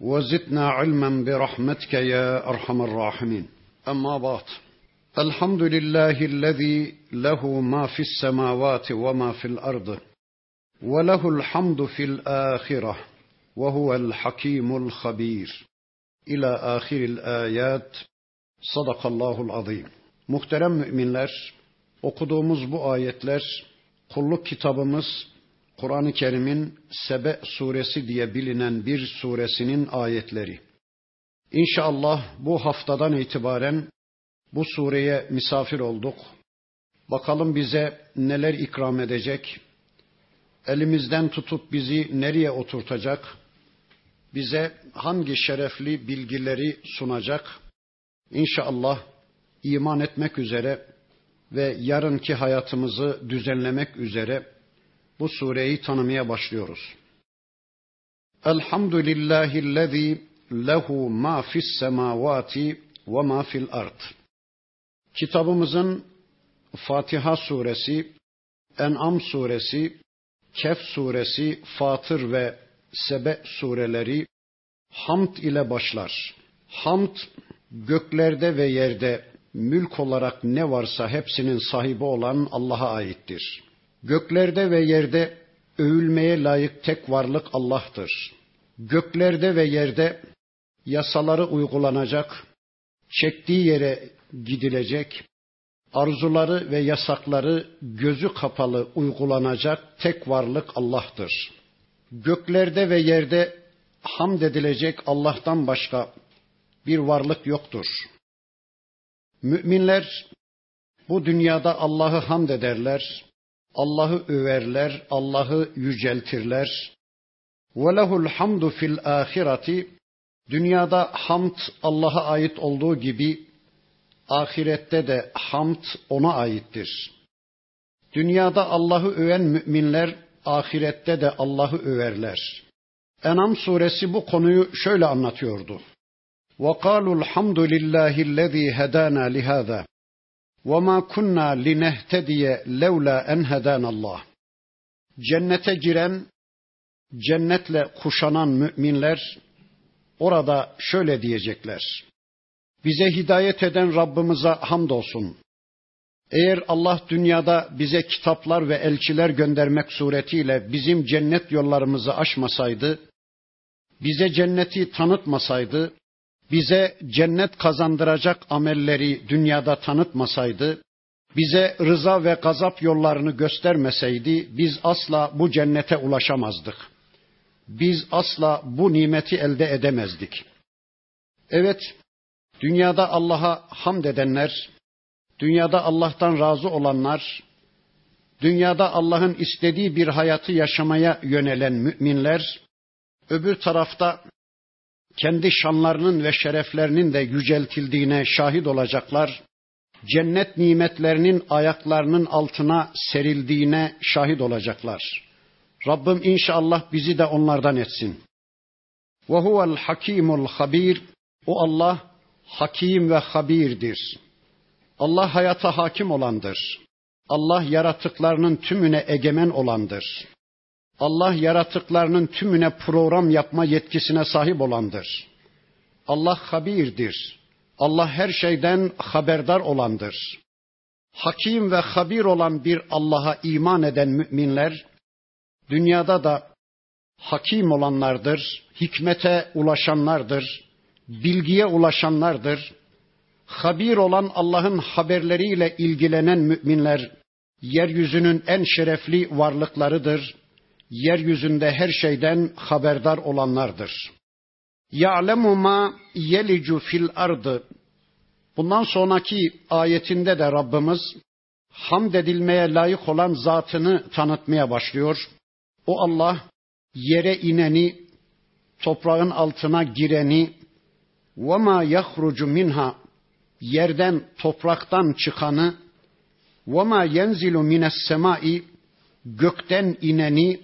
وزدنا علما برحمتك يا أرحم الراحمين. أما بعد الحمد لله الذي له ما في السماوات وما في الأرض وله الحمد في الآخرة وهو الحكيم الخبير. إلى آخر الآيات صدق الله العظيم. Muhterem müminler, okuduğumuz bu ayetler kulluk kitabımız Kur'an-ı Kerim'in Sebe suresi diye bilinen bir suresinin ayetleri. İnşallah bu haftadan itibaren bu sureye misafir olduk. Bakalım bize neler ikram edecek, elimizden tutup bizi nereye oturtacak, bize hangi şerefli bilgileri sunacak. İnşallah iman etmek üzere ve yarınki hayatımızı düzenlemek üzere bu sureyi tanımaya başlıyoruz. Elhamdülillahillezî lehu ma fis semavati ve ma fil ard. Kitabımızın Fatiha suresi, En'am suresi, Kehf suresi, Fatır ve Sebe sureleri hamd ile başlar. Hamd göklerde ve yerde mülk olarak ne varsa hepsinin sahibi olan Allah'a aittir. Göklerde ve yerde övülmeye layık tek varlık Allah'tır. Göklerde ve yerde yasaları uygulanacak, çektiği yere gidilecek, arzuları ve yasakları gözü kapalı uygulanacak tek varlık Allah'tır. Göklerde ve yerde hamd edilecek Allah'tan başka bir varlık yoktur. Müminler bu dünyada Allah'ı hamd ederler, Allah'ı överler, Allah'ı yüceltirler. Ve lehul hamdu fil ahireti dünyada hamd Allah'a ait olduğu gibi ahirette de hamd ona aittir. Dünyada Allah'ı öven müminler ahirette de Allah'ı överler. Enam suresi bu konuyu şöyle anlatıyordu. وقالوا الحمد لله الذي هدانا لهذا وما كنا لنهتدي لولا أن هدانا الله Cennete giren, cennetle kuşanan müminler orada şöyle diyecekler. Bize hidayet eden Rabbimize hamdolsun. Eğer Allah dünyada bize kitaplar ve elçiler göndermek suretiyle bizim cennet yollarımızı aşmasaydı, bize cenneti tanıtmasaydı, bize cennet kazandıracak amelleri dünyada tanıtmasaydı, bize rıza ve gazap yollarını göstermeseydi biz asla bu cennete ulaşamazdık. Biz asla bu nimeti elde edemezdik. Evet, dünyada Allah'a hamd edenler, dünyada Allah'tan razı olanlar, dünyada Allah'ın istediği bir hayatı yaşamaya yönelen müminler, öbür tarafta kendi şanlarının ve şereflerinin de yüceltildiğine şahit olacaklar. Cennet nimetlerinin ayaklarının altına serildiğine şahit olacaklar. Rabbim inşallah bizi de onlardan etsin. Ve huvel hakimul habir. O Allah hakim ve habirdir. Allah hayata hakim olandır. Allah yaratıklarının tümüne egemen olandır. Allah yaratıklarının tümüne program yapma yetkisine sahip olandır. Allah habirdir. Allah her şeyden haberdar olandır. Hakim ve habir olan bir Allah'a iman eden müminler, dünyada da hakim olanlardır, hikmete ulaşanlardır, bilgiye ulaşanlardır. Habir olan Allah'ın haberleriyle ilgilenen müminler, yeryüzünün en şerefli varlıklarıdır yeryüzünde her şeyden haberdar olanlardır. Ya'lemu ma yelicu fil ardı. Bundan sonraki ayetinde de Rabbimiz hamd edilmeye layık olan zatını tanıtmaya başlıyor. O Allah yere ineni, toprağın altına gireni ve ma yahrucu minha yerden topraktan çıkanı ve ma yenzilu mines semai gökten ineni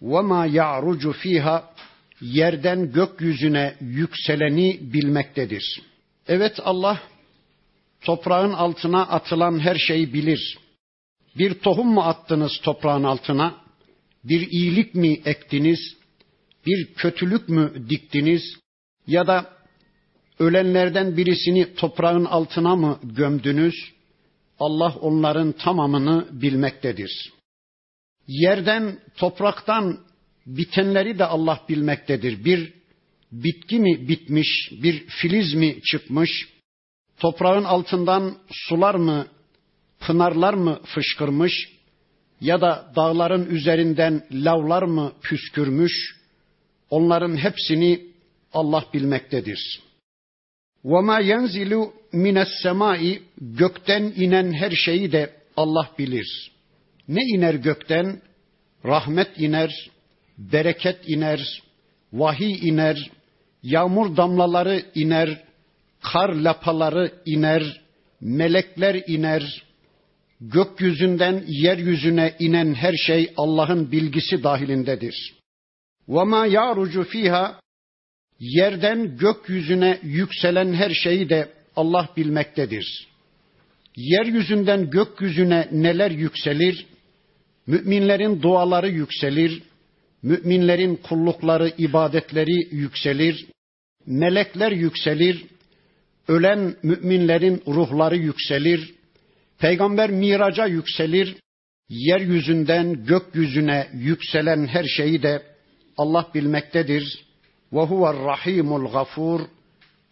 ma ya'rucu fiha yerden gökyüzüne yükseleni bilmektedir. Evet Allah toprağın altına atılan her şeyi bilir. Bir tohum mu attınız toprağın altına? Bir iyilik mi ektiniz? Bir kötülük mü diktiniz? Ya da ölenlerden birisini toprağın altına mı gömdünüz? Allah onların tamamını bilmektedir. Yerden, topraktan bitenleri de Allah bilmektedir. Bir bitki mi bitmiş, bir filiz mi çıkmış, toprağın altından sular mı, pınarlar mı fışkırmış ya da dağların üzerinden lavlar mı püskürmüş, onların hepsini Allah bilmektedir. وَمَا يَنْزِلُ مِنَ السَّمَاءِ Gökten inen her şeyi de Allah bilir. Ne iner gökten? Rahmet iner, bereket iner, vahiy iner, yağmur damlaları iner, kar lapaları iner, melekler iner, gökyüzünden yeryüzüne inen her şey Allah'ın bilgisi dahilindedir. وَمَا يَعْرُجُ ف۪يهَا Yerden gökyüzüne yükselen her şeyi de Allah bilmektedir. Yeryüzünden gökyüzüne neler yükselir? Müminlerin duaları yükselir, müminlerin kullukları, ibadetleri yükselir, melekler yükselir, ölen müminlerin ruhları yükselir, peygamber miraca yükselir, yeryüzünden gökyüzüne yükselen her şeyi de Allah bilmektedir. Ve huver rahimul gafur.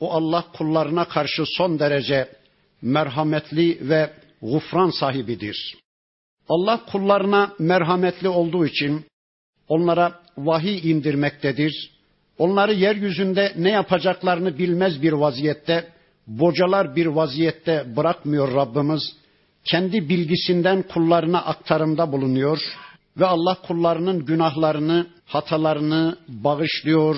O Allah kullarına karşı son derece merhametli ve gufran sahibidir. Allah kullarına merhametli olduğu için onlara vahiy indirmektedir. Onları yeryüzünde ne yapacaklarını bilmez bir vaziyette, bocalar bir vaziyette bırakmıyor Rabbimiz. Kendi bilgisinden kullarına aktarımda bulunuyor ve Allah kullarının günahlarını, hatalarını bağışlıyor,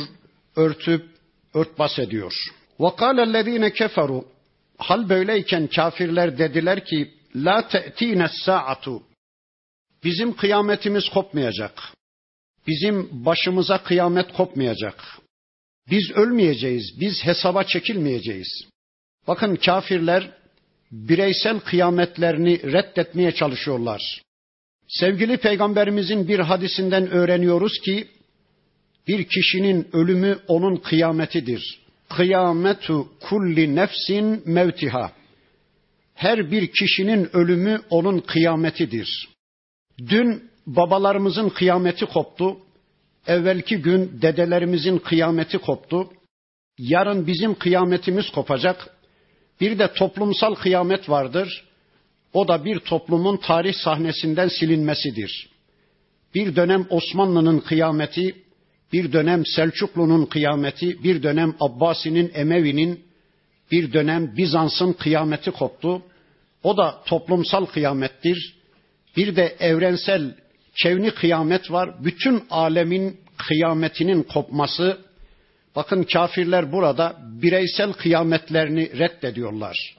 örtüp örtbas ediyor. وَقَالَ الَّذ۪ينَ كَفَرُوا Hal böyleyken kafirler dediler ki La te'tine sa'atu Bizim kıyametimiz kopmayacak. Bizim başımıza kıyamet kopmayacak. Biz ölmeyeceğiz, biz hesaba çekilmeyeceğiz. Bakın kafirler bireysel kıyametlerini reddetmeye çalışıyorlar. Sevgili peygamberimizin bir hadisinden öğreniyoruz ki bir kişinin ölümü onun kıyametidir. Kıyametu kulli nefsin mevtiha. Her bir kişinin ölümü onun kıyametidir. Dün babalarımızın kıyameti koptu. Evvelki gün dedelerimizin kıyameti koptu. Yarın bizim kıyametimiz kopacak. Bir de toplumsal kıyamet vardır. O da bir toplumun tarih sahnesinden silinmesidir. Bir dönem Osmanlı'nın kıyameti, bir dönem Selçuklu'nun kıyameti, bir dönem Abbasi'nin, Emevi'nin, bir dönem Bizans'ın kıyameti koptu. O da toplumsal kıyamettir. Bir de evrensel çevni kıyamet var. Bütün alemin kıyametinin kopması. Bakın kafirler burada bireysel kıyametlerini reddediyorlar.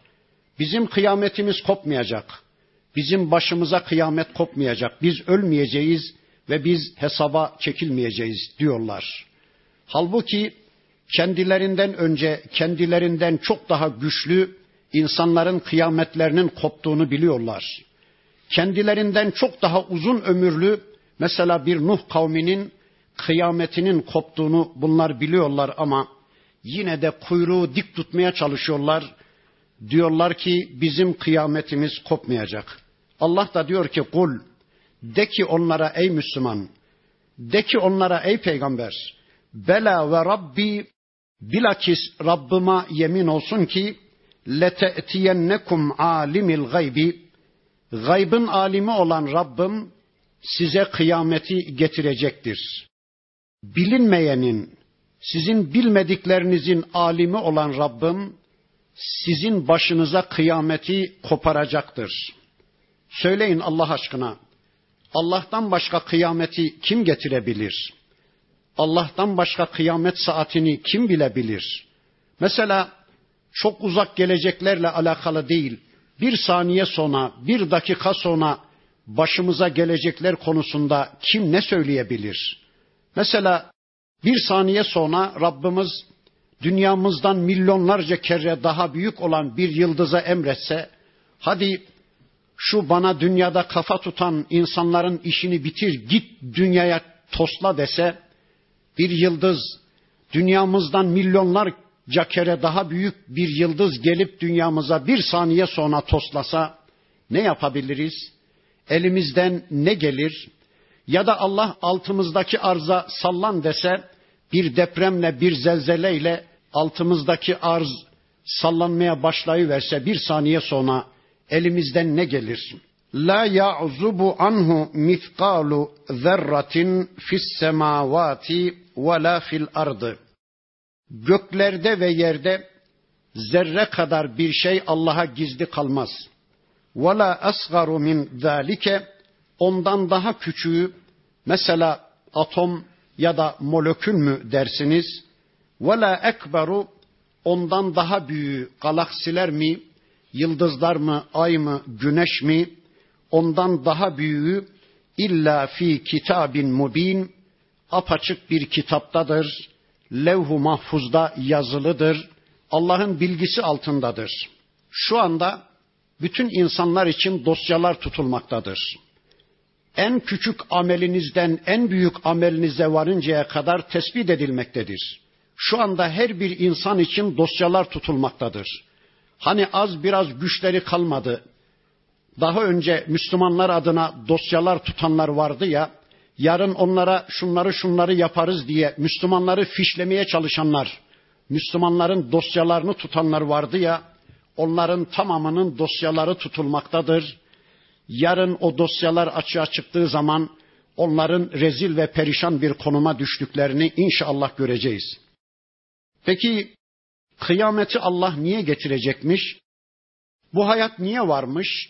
Bizim kıyametimiz kopmayacak. Bizim başımıza kıyamet kopmayacak. Biz ölmeyeceğiz ve biz hesaba çekilmeyeceğiz diyorlar. Halbuki kendilerinden önce kendilerinden çok daha güçlü insanların kıyametlerinin koptuğunu biliyorlar. Kendilerinden çok daha uzun ömürlü mesela bir Nuh kavminin kıyametinin koptuğunu bunlar biliyorlar ama yine de kuyruğu dik tutmaya çalışıyorlar. Diyorlar ki bizim kıyametimiz kopmayacak. Allah da diyor ki kul de ki onlara ey Müslüman, de ki onlara ey peygamber, bela ve Rabbi bilakis Rabbıma yemin olsun ki lete'tiyennekum alimil gaybi gaybın alimi olan Rabbim size kıyameti getirecektir. Bilinmeyenin, sizin bilmediklerinizin alimi olan Rabbim sizin başınıza kıyameti koparacaktır. Söyleyin Allah aşkına Allah'tan başka kıyameti kim getirebilir? Allah'tan başka kıyamet saatini kim bilebilir? Mesela çok uzak geleceklerle alakalı değil. Bir saniye sonra, bir dakika sonra başımıza gelecekler konusunda kim ne söyleyebilir? Mesela bir saniye sonra Rabbimiz dünyamızdan milyonlarca kere daha büyük olan bir yıldıza emretse, hadi şu bana dünyada kafa tutan insanların işini bitir, git dünyaya tosla dese, bir yıldız dünyamızdan milyonlarca kere daha büyük bir yıldız gelip dünyamıza bir saniye sonra toslasa ne yapabiliriz? Elimizden ne gelir? Ya da Allah altımızdaki arza sallan dese bir depremle bir zelzeleyle altımızdaki arz sallanmaya başlayıverse bir saniye sonra elimizden ne gelir? La ya'zubu anhu mithqalu zerratin fis semavati ve la fil ardı. Göklerde ve yerde zerre kadar bir şey Allah'a gizli kalmaz. La asgaru min zalike ondan daha küçüğü mesela atom ya da molekül mü dersiniz? Ve la ekberu ondan daha büyüğü galaksiler mi, yıldızlar mı, ay mı, güneş mi? Ondan daha büyüğü illa fi kitabin mubin apaçık bir kitaptadır. Levh-u mahfuzda yazılıdır. Allah'ın bilgisi altındadır. Şu anda bütün insanlar için dosyalar tutulmaktadır. En küçük amelinizden en büyük amelinize varıncaya kadar tespit edilmektedir. Şu anda her bir insan için dosyalar tutulmaktadır. Hani az biraz güçleri kalmadı. Daha önce Müslümanlar adına dosyalar tutanlar vardı ya, yarın onlara şunları şunları yaparız diye Müslümanları fişlemeye çalışanlar, Müslümanların dosyalarını tutanlar vardı ya, onların tamamının dosyaları tutulmaktadır. Yarın o dosyalar açığa çıktığı zaman onların rezil ve perişan bir konuma düştüklerini inşallah göreceğiz. Peki kıyameti Allah niye getirecekmiş? Bu hayat niye varmış?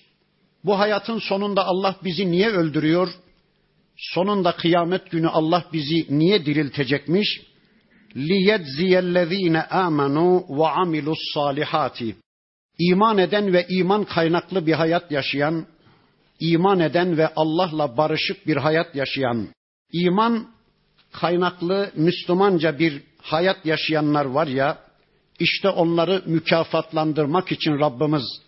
Bu hayatın sonunda Allah bizi niye öldürüyor? Sonunda kıyamet günü Allah bizi niye diriltecekmiş? لِيَجْزِيَ الَّذ۪ينَ آمَنُوا وَعَمِلُوا الصَّالِحَاتِ İman eden ve iman kaynaklı bir hayat yaşayan, iman eden ve Allah'la barışık bir hayat yaşayan, iman kaynaklı Müslümanca bir hayat yaşayanlar var ya, işte onları mükafatlandırmak için Rabbimiz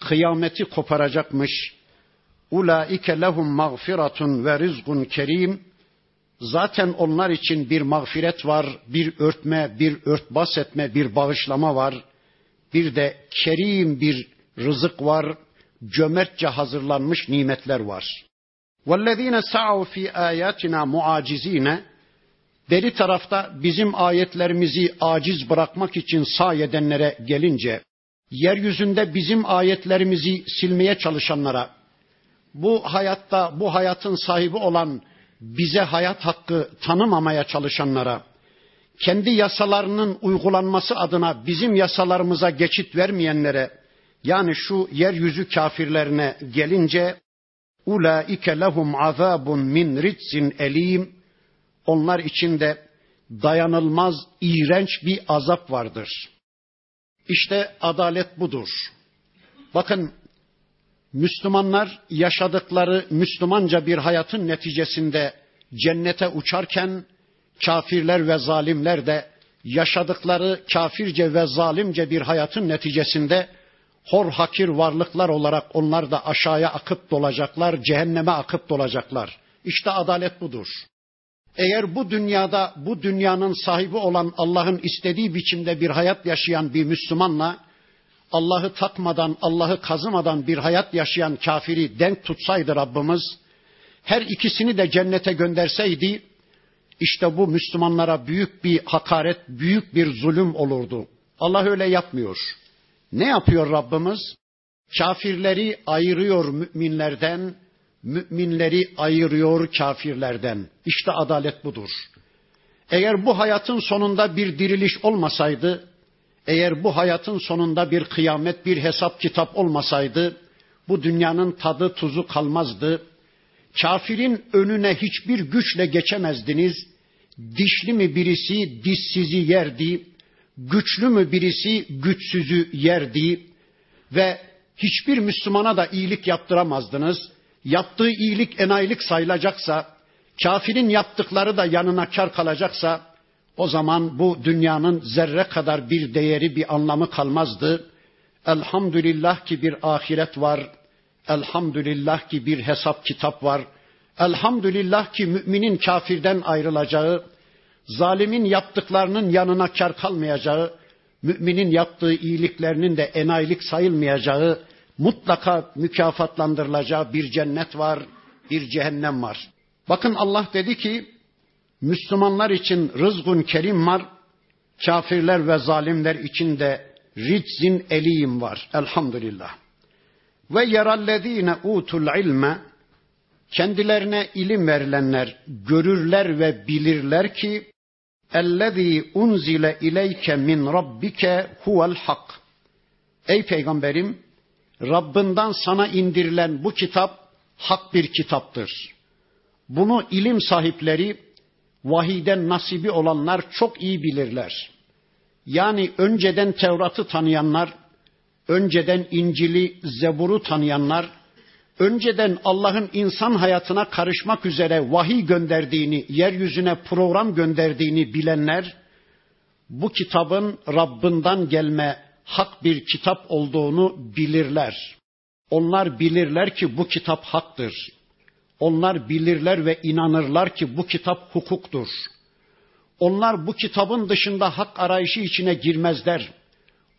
kıyameti koparacakmış. Ulaike lehum mağfiratun ve rizkun kerim. Zaten onlar için bir mağfiret var, bir örtme, bir örtbas etme, bir bağışlama var. Bir de kerim bir rızık var, cömertçe hazırlanmış nimetler var. وَالَّذ۪ينَ سَعَوْا ف۪ي آيَاتِنَا مُعَاجِز۪ينَ Beri tarafta bizim ayetlerimizi aciz bırakmak için sağ edenlere gelince, yeryüzünde bizim ayetlerimizi silmeye çalışanlara, bu hayatta, bu hayatın sahibi olan bize hayat hakkı tanımamaya çalışanlara, kendi yasalarının uygulanması adına bizim yasalarımıza geçit vermeyenlere, yani şu yeryüzü kafirlerine gelince, ulaike lehum azabun min ritsin elim, onlar için de dayanılmaz, iğrenç bir azap vardır. İşte adalet budur. Bakın Müslümanlar yaşadıkları Müslümanca bir hayatın neticesinde cennete uçarken kafirler ve zalimler de yaşadıkları kafirce ve zalimce bir hayatın neticesinde hor hakir varlıklar olarak onlar da aşağıya akıp dolacaklar, cehenneme akıp dolacaklar. İşte adalet budur. Eğer bu dünyada bu dünyanın sahibi olan Allah'ın istediği biçimde bir hayat yaşayan bir Müslümanla Allah'ı takmadan, Allah'ı kazımadan bir hayat yaşayan kafiri denk tutsaydı Rabbimiz, her ikisini de cennete gönderseydi, işte bu Müslümanlara büyük bir hakaret, büyük bir zulüm olurdu. Allah öyle yapmıyor. Ne yapıyor Rabbimiz? Kafirleri ayırıyor müminlerden, müminleri ayırıyor kafirlerden. İşte adalet budur. Eğer bu hayatın sonunda bir diriliş olmasaydı, eğer bu hayatın sonunda bir kıyamet, bir hesap kitap olmasaydı, bu dünyanın tadı tuzu kalmazdı. Kafirin önüne hiçbir güçle geçemezdiniz. Dişli mi birisi dişsizi yerdi, güçlü mü birisi güçsüzü yerdi ve hiçbir Müslümana da iyilik yaptıramazdınız. Yaptığı iyilik enayilik sayılacaksa, kafirin yaptıkları da yanına kar kalacaksa, o zaman bu dünyanın zerre kadar bir değeri, bir anlamı kalmazdı. Elhamdülillah ki bir ahiret var. Elhamdülillah ki bir hesap kitap var. Elhamdülillah ki müminin kafirden ayrılacağı, zalimin yaptıklarının yanına kar kalmayacağı, müminin yaptığı iyiliklerinin de enayilik sayılmayacağı, mutlaka mükafatlandırılacağı bir cennet var, bir cehennem var. Bakın Allah dedi ki, Müslümanlar için rızgun kerim var, kafirler ve zalimler için de riczin eliyim var. Elhamdülillah. Ve yerallezine utul ilme kendilerine ilim verilenler görürler ve bilirler ki ellezî unzile ileyke min rabbike huvel hak. Ey peygamberim Rabbinden sana indirilen bu kitap hak bir kitaptır. Bunu ilim sahipleri, vahiden nasibi olanlar çok iyi bilirler. Yani önceden Tevrat'ı tanıyanlar, önceden İncil'i, Zebur'u tanıyanlar, önceden Allah'ın insan hayatına karışmak üzere vahiy gönderdiğini, yeryüzüne program gönderdiğini bilenler, bu kitabın Rabbinden gelme hak bir kitap olduğunu bilirler. Onlar bilirler ki bu kitap haktır. Onlar bilirler ve inanırlar ki bu kitap hukuktur. Onlar bu kitabın dışında hak arayışı içine girmezler.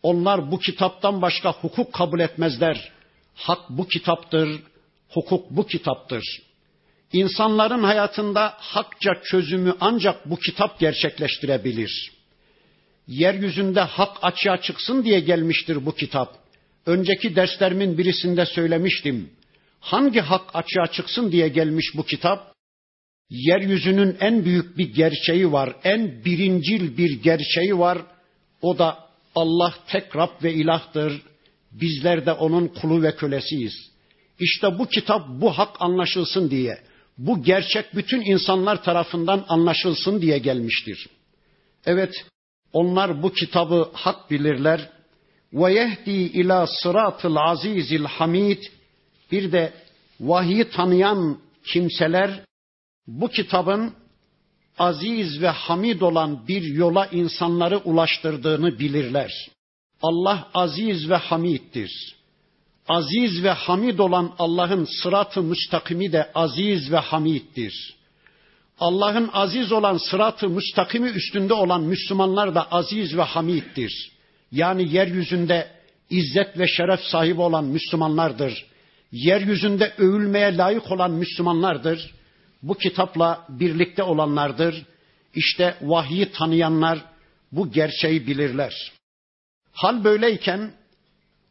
Onlar bu kitaptan başka hukuk kabul etmezler. Hak bu kitaptır, hukuk bu kitaptır. İnsanların hayatında hakça çözümü ancak bu kitap gerçekleştirebilir. Yeryüzünde hak açığa çıksın diye gelmiştir bu kitap. Önceki derslerimin birisinde söylemiştim. Hangi hak açığa çıksın diye gelmiş bu kitap? Yeryüzünün en büyük bir gerçeği var, en birincil bir gerçeği var. O da Allah tek Rab ve ilahtır. Bizler de onun kulu ve kölesiyiz. İşte bu kitap bu hak anlaşılsın diye, bu gerçek bütün insanlar tarafından anlaşılsın diye gelmiştir. Evet, onlar bu kitabı hak bilirler. Ve yehdi ila sıratıl azizil. Bir de vahiy tanıyan kimseler bu kitabın aziz ve hamid olan bir yola insanları ulaştırdığını bilirler. Allah aziz ve hamiddir aziz ve hamid olan Allah'ın sıratı müstakimi de aziz ve hamiddir. Allah'ın aziz olan sıratı müstakimi üstünde olan Müslümanlar da aziz ve hamiddir. Yani yeryüzünde izzet ve şeref sahibi olan Müslümanlardır Yeryüzünde övülmeye layık olan Müslümanlardır. Bu kitapla birlikte olanlardır. İşte vahyi tanıyanlar bu gerçeği bilirler. Hal böyleyken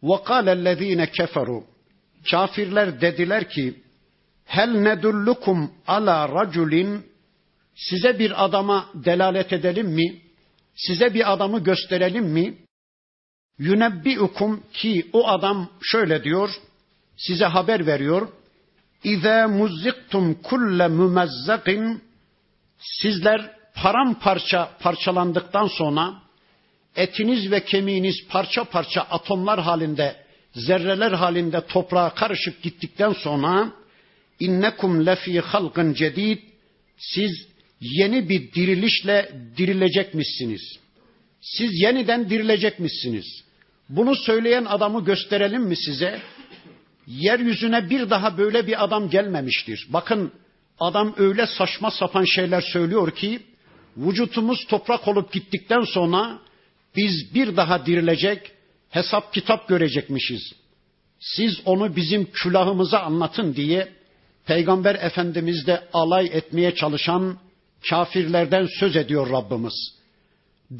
وَقَالَ الَّذ۪ينَ كَفَرُوا Kafirler dediler ki hel nedullukum ala raculin size bir adama delalet edelim mi? Size bir adamı gösterelim mi? Yunebbiukum ki o adam şöyle diyor, size haber veriyor. İze muzziktum kulle mumezzakin sizler paramparça parçalandıktan sonra etiniz ve kemiğiniz parça parça atomlar halinde, zerreler halinde toprağa karışıp gittikten sonra innekum lefi halkın cedid siz yeni bir dirilişle dirilecekmişsiniz. Siz yeniden dirilecekmişsiniz. Bunu söyleyen adamı gösterelim mi size? Yeryüzüne bir daha böyle bir adam gelmemiştir. Bakın adam öyle saçma sapan şeyler söylüyor ki vücutumuz toprak olup gittikten sonra biz bir daha dirilecek, hesap kitap görecekmişiz. Siz onu bizim külahımıza anlatın diye Peygamber Efendimiz de alay etmeye çalışan kafirlerden söz ediyor Rabbimiz.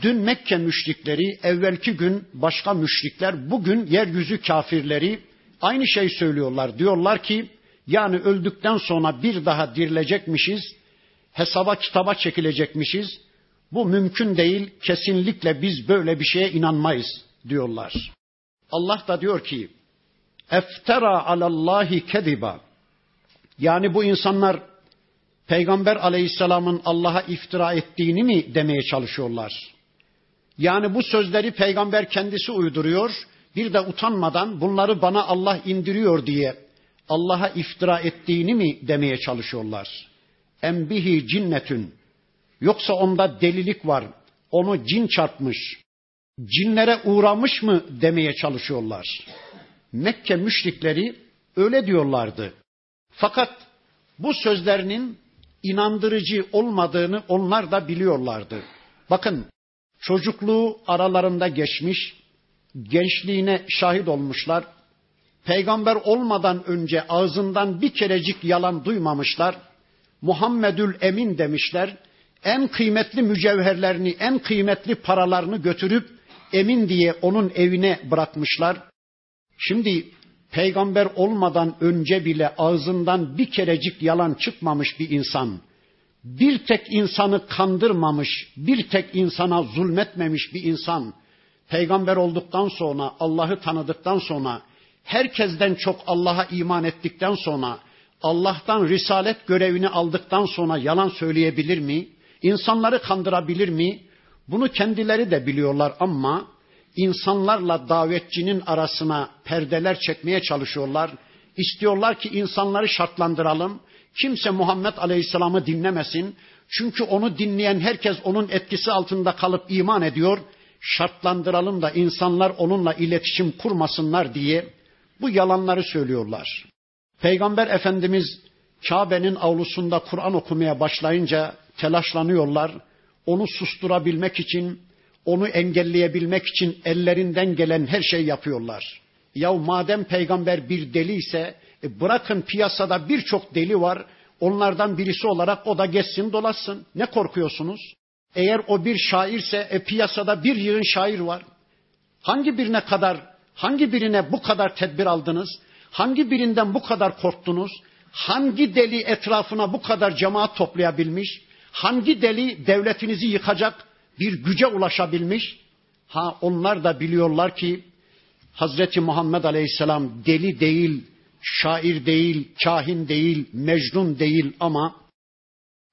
Dün Mekke müşrikleri, evvelki gün başka müşrikler, bugün yeryüzü kafirleri aynı şey söylüyorlar. Diyorlar ki yani öldükten sonra bir daha dirilecekmişiz, hesaba kitaba çekilecekmişiz. Bu mümkün değil, kesinlikle biz böyle bir şeye inanmayız diyorlar. Allah da diyor ki, eftera alallahi kediba. Yani bu insanlar Peygamber aleyhisselamın Allah'a iftira ettiğini mi demeye çalışıyorlar? Yani bu sözleri peygamber kendisi uyduruyor, bir de utanmadan bunları bana Allah indiriyor diye Allah'a iftira ettiğini mi demeye çalışıyorlar? Embihi cinnetün. Yoksa onda delilik var. Onu cin çarpmış. Cinlere uğramış mı demeye çalışıyorlar. Mekke müşrikleri öyle diyorlardı. Fakat bu sözlerinin inandırıcı olmadığını onlar da biliyorlardı. Bakın çocukluğu aralarında geçmiş, gençliğine şahit olmuşlar. Peygamber olmadan önce ağzından bir kerecik yalan duymamışlar. Muhammedül Emin demişler. En kıymetli mücevherlerini, en kıymetli paralarını götürüp Emin diye onun evine bırakmışlar. Şimdi peygamber olmadan önce bile ağzından bir kerecik yalan çıkmamış bir insan, bir tek insanı kandırmamış, bir tek insana zulmetmemiş bir insan, peygamber olduktan sonra, Allah'ı tanıdıktan sonra, herkesten çok Allah'a iman ettikten sonra, Allah'tan risalet görevini aldıktan sonra yalan söyleyebilir mi? İnsanları kandırabilir mi? Bunu kendileri de biliyorlar ama insanlarla davetçinin arasına perdeler çekmeye çalışıyorlar. İstiyorlar ki insanları şartlandıralım. Kimse Muhammed Aleyhisselam'ı dinlemesin. Çünkü onu dinleyen herkes onun etkisi altında kalıp iman ediyor. Şartlandıralım da insanlar onunla iletişim kurmasınlar diye bu yalanları söylüyorlar. Peygamber Efendimiz Kabe'nin avlusunda Kur'an okumaya başlayınca telaşlanıyorlar. Onu susturabilmek için onu engelleyebilmek için ellerinden gelen her şey yapıyorlar. Ya madem peygamber bir deli ise e bırakın piyasada birçok deli var. Onlardan birisi olarak o da geçsin dolaşsın. Ne korkuyorsunuz? Eğer o bir şairse e, piyasada bir yığın şair var. Hangi birine kadar, hangi birine bu kadar tedbir aldınız? Hangi birinden bu kadar korktunuz? Hangi deli etrafına bu kadar cemaat toplayabilmiş? Hangi deli devletinizi yıkacak, bir güce ulaşabilmiş. Ha onlar da biliyorlar ki Hazreti Muhammed Aleyhisselam deli değil, şair değil, kahin değil, mecnun değil ama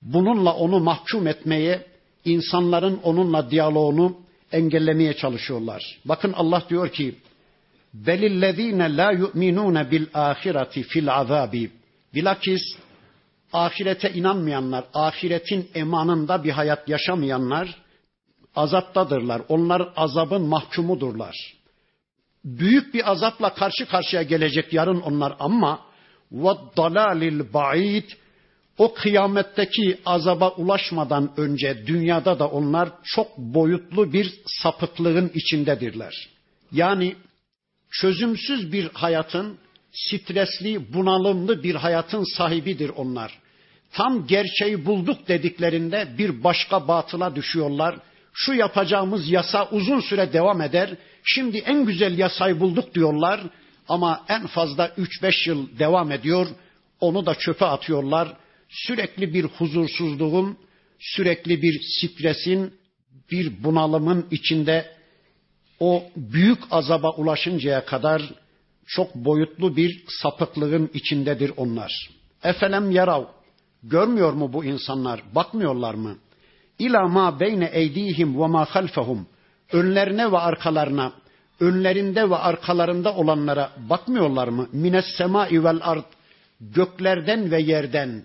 bununla onu mahkum etmeye, insanların onunla diyaloğunu engellemeye çalışıyorlar. Bakın Allah diyor ki: "Belillezine la yu'minun bil ahireti fil azabi." Bilakis ahirete inanmayanlar, ahiretin emanında bir hayat yaşamayanlar azaptadırlar. Onlar azabın mahkumudurlar. Büyük bir azapla karşı karşıya gelecek yarın onlar ama dalalil ba'id o kıyametteki azaba ulaşmadan önce dünyada da onlar çok boyutlu bir sapıklığın içindedirler. Yani çözümsüz bir hayatın, stresli, bunalımlı bir hayatın sahibidir onlar. Tam gerçeği bulduk dediklerinde bir başka batıla düşüyorlar şu yapacağımız yasa uzun süre devam eder. Şimdi en güzel yasayı bulduk diyorlar ama en fazla 3-5 yıl devam ediyor. Onu da çöpe atıyorlar. Sürekli bir huzursuzluğun, sürekli bir stresin, bir bunalımın içinde o büyük azaba ulaşıncaya kadar çok boyutlu bir sapıklığın içindedir onlar. Efelem yarav. Görmüyor mu bu insanlar? Bakmıyorlar mı? İla ma beyne eydihim ve ma halfahum. Önlerine ve arkalarına, önlerinde ve arkalarında olanlara bakmıyorlar mı? Mines semai vel ard. Göklerden ve yerden.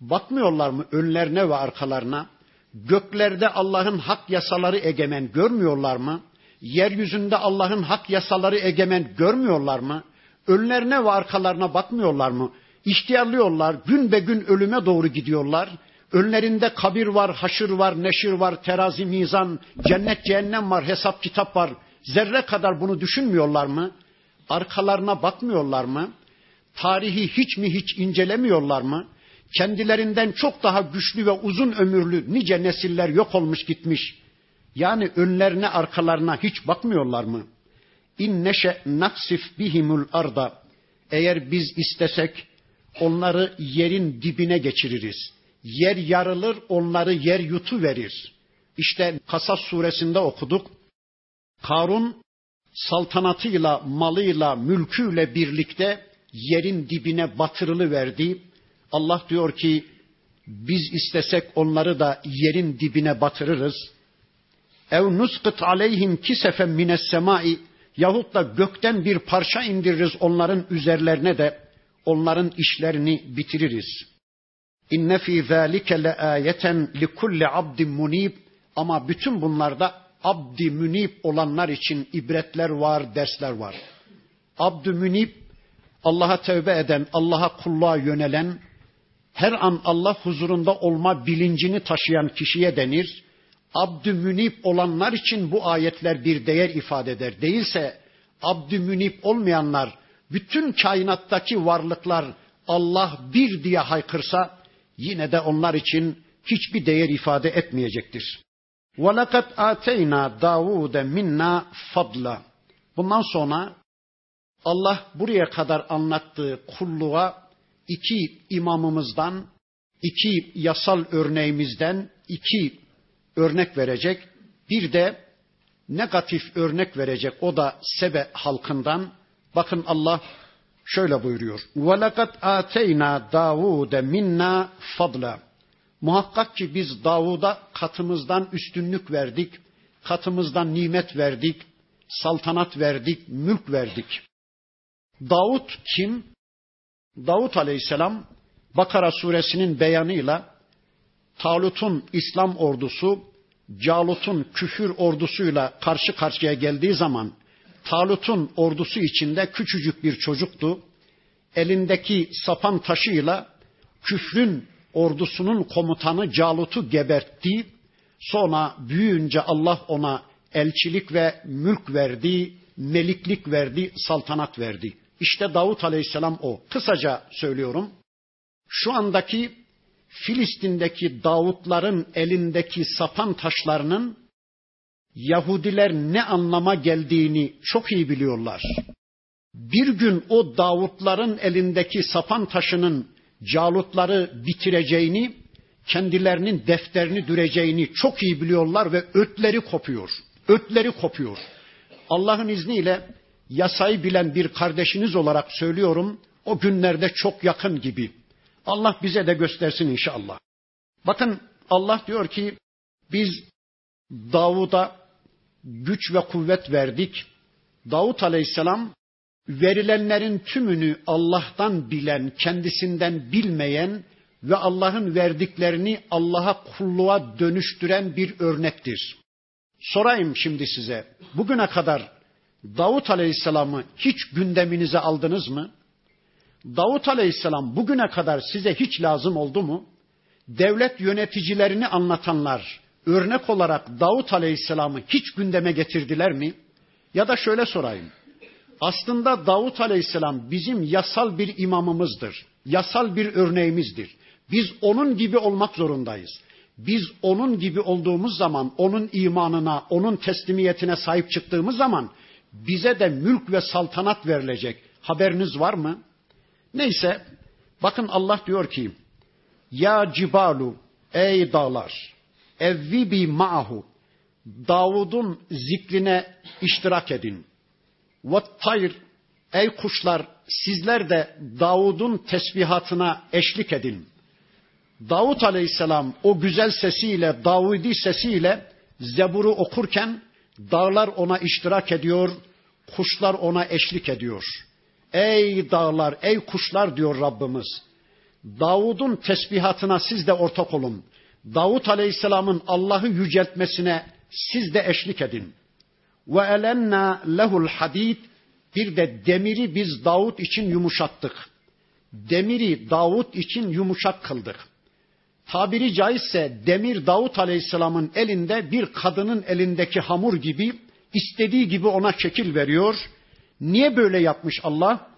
Bakmıyorlar mı önlerine ve arkalarına? Göklerde Allah'ın hak yasaları egemen görmüyorlar mı? Yeryüzünde Allah'ın hak yasaları egemen görmüyorlar mı? Önlerine ve arkalarına bakmıyorlar mı? İhtiyarlıyorlar, gün be gün ölüme doğru gidiyorlar. Önlerinde kabir var, haşır var, neşir var, terazi, mizan, cennet, cehennem var, hesap, kitap var. Zerre kadar bunu düşünmüyorlar mı? Arkalarına bakmıyorlar mı? Tarihi hiç mi hiç incelemiyorlar mı? Kendilerinden çok daha güçlü ve uzun ömürlü nice nesiller yok olmuş gitmiş. Yani önlerine arkalarına hiç bakmıyorlar mı? İn neşe naksif bihimul arda. Eğer biz istesek onları yerin dibine geçiririz yer yarılır, onları yer yutu verir. İşte Kasas suresinde okuduk. Karun saltanatıyla, malıyla, mülküyle birlikte yerin dibine batırılı verdi. Allah diyor ki Biz istesek onları da yerin dibine batırırız. Ev nusqit aleyhim kisefen mines semai yahut da gökten bir parça indiririz onların üzerlerine de onların işlerini bitiririz. İnne fi zalike le ayeten li kulli abdin munib ama bütün bunlarda abdi münib olanlar için ibretler var, dersler var. Abdü münib Allah'a tövbe eden, Allah'a kulluğa yönelen, her an Allah huzurunda olma bilincini taşıyan kişiye denir. Abdü münib olanlar için bu ayetler bir değer ifade eder. Değilse abdü münib olmayanlar, bütün kainattaki varlıklar Allah bir diye haykırsa yine de onlar için hiçbir değer ifade etmeyecektir. وَلَقَدْ آتَيْنَا دَاوُودَ minna fadla. Bundan sonra Allah buraya kadar anlattığı kulluğa iki imamımızdan, iki yasal örneğimizden iki örnek verecek. Bir de negatif örnek verecek. O da Sebe halkından. Bakın Allah şöyle buyuruyor. وَلَقَدْ آتَيْنَا دَاوُودَ minna fadla. Muhakkak ki biz Davud'a katımızdan üstünlük verdik, katımızdan nimet verdik, saltanat verdik, mülk verdik. Davut kim? Davut aleyhisselam Bakara suresinin beyanıyla Talut'un İslam ordusu Calut'un küfür ordusuyla karşı karşıya geldiği zaman Talut'un ordusu içinde küçücük bir çocuktu. Elindeki sapan taşıyla küfrün ordusunun komutanı Calut'u gebertti. Sonra büyüyünce Allah ona elçilik ve mülk verdi, meliklik verdi, saltanat verdi. İşte Davut Aleyhisselam o. Kısaca söylüyorum. Şu andaki Filistin'deki Davutların elindeki sapan taşlarının Yahudiler ne anlama geldiğini çok iyi biliyorlar. Bir gün o Davutların elindeki sapan taşının Calutları bitireceğini, kendilerinin defterini düreceğini çok iyi biliyorlar ve ötleri kopuyor. Ötleri kopuyor. Allah'ın izniyle yasayı bilen bir kardeşiniz olarak söylüyorum. O günlerde çok yakın gibi. Allah bize de göstersin inşallah. Bakın Allah diyor ki biz Davud'a güç ve kuvvet verdik. Davut Aleyhisselam verilenlerin tümünü Allah'tan bilen, kendisinden bilmeyen ve Allah'ın verdiklerini Allah'a kulluğa dönüştüren bir örnektir. Sorayım şimdi size. Bugüne kadar Davut Aleyhisselam'ı hiç gündeminize aldınız mı? Davut Aleyhisselam bugüne kadar size hiç lazım oldu mu? Devlet yöneticilerini anlatanlar örnek olarak Davut Aleyhisselam'ı hiç gündeme getirdiler mi? Ya da şöyle sorayım. Aslında Davut Aleyhisselam bizim yasal bir imamımızdır. Yasal bir örneğimizdir. Biz onun gibi olmak zorundayız. Biz onun gibi olduğumuz zaman, onun imanına, onun teslimiyetine sahip çıktığımız zaman bize de mülk ve saltanat verilecek. Haberiniz var mı? Neyse, bakın Allah diyor ki, Ya cibalu, ey dağlar, evvibi ma'hu, Davud'un zikrine iştirak edin. Ve ey kuşlar, sizler de Davud'un tesbihatına eşlik edin. Davud aleyhisselam o güzel sesiyle, Davudi sesiyle Zebur'u okurken dağlar ona iştirak ediyor, kuşlar ona eşlik ediyor. Ey dağlar, ey kuşlar diyor Rabbimiz. Davud'un tesbihatına siz de ortak olun. Davud Aleyhisselam'ın Allah'ı yüceltmesine siz de eşlik edin. Ve elenna lehul hadid bir de demiri biz Davud için yumuşattık. Demiri Davud için yumuşak kıldık. Tabiri caizse demir Davud Aleyhisselam'ın elinde bir kadının elindeki hamur gibi istediği gibi ona şekil veriyor. Niye böyle yapmış Allah?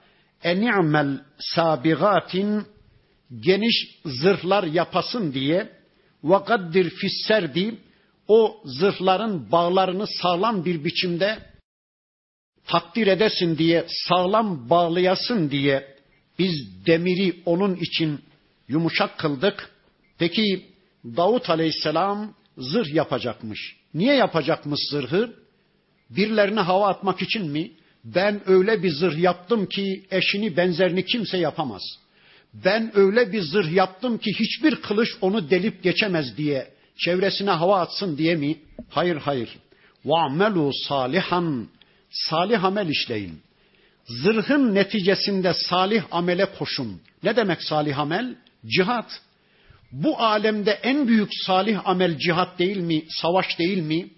Eni'mel sabigatin geniş zırhlar yapasın diye ve gaddir fisserdi o zırhların bağlarını sağlam bir biçimde takdir edesin diye, sağlam bağlayasın diye biz demiri onun için yumuşak kıldık. Peki Davut Aleyhisselam zırh yapacakmış. Niye yapacakmış zırhı? Birilerine hava atmak için mi? Ben öyle bir zırh yaptım ki eşini benzerini kimse yapamaz. Ben öyle bir zırh yaptım ki hiçbir kılıç onu delip geçemez diye, çevresine hava atsın diye mi? Hayır hayır. Va'melu salihan. Salih amel işleyin. Zırhın neticesinde salih amele koşun. Ne demek salih amel? Cihat. Bu alemde en büyük salih amel cihat değil mi? Savaş değil mi?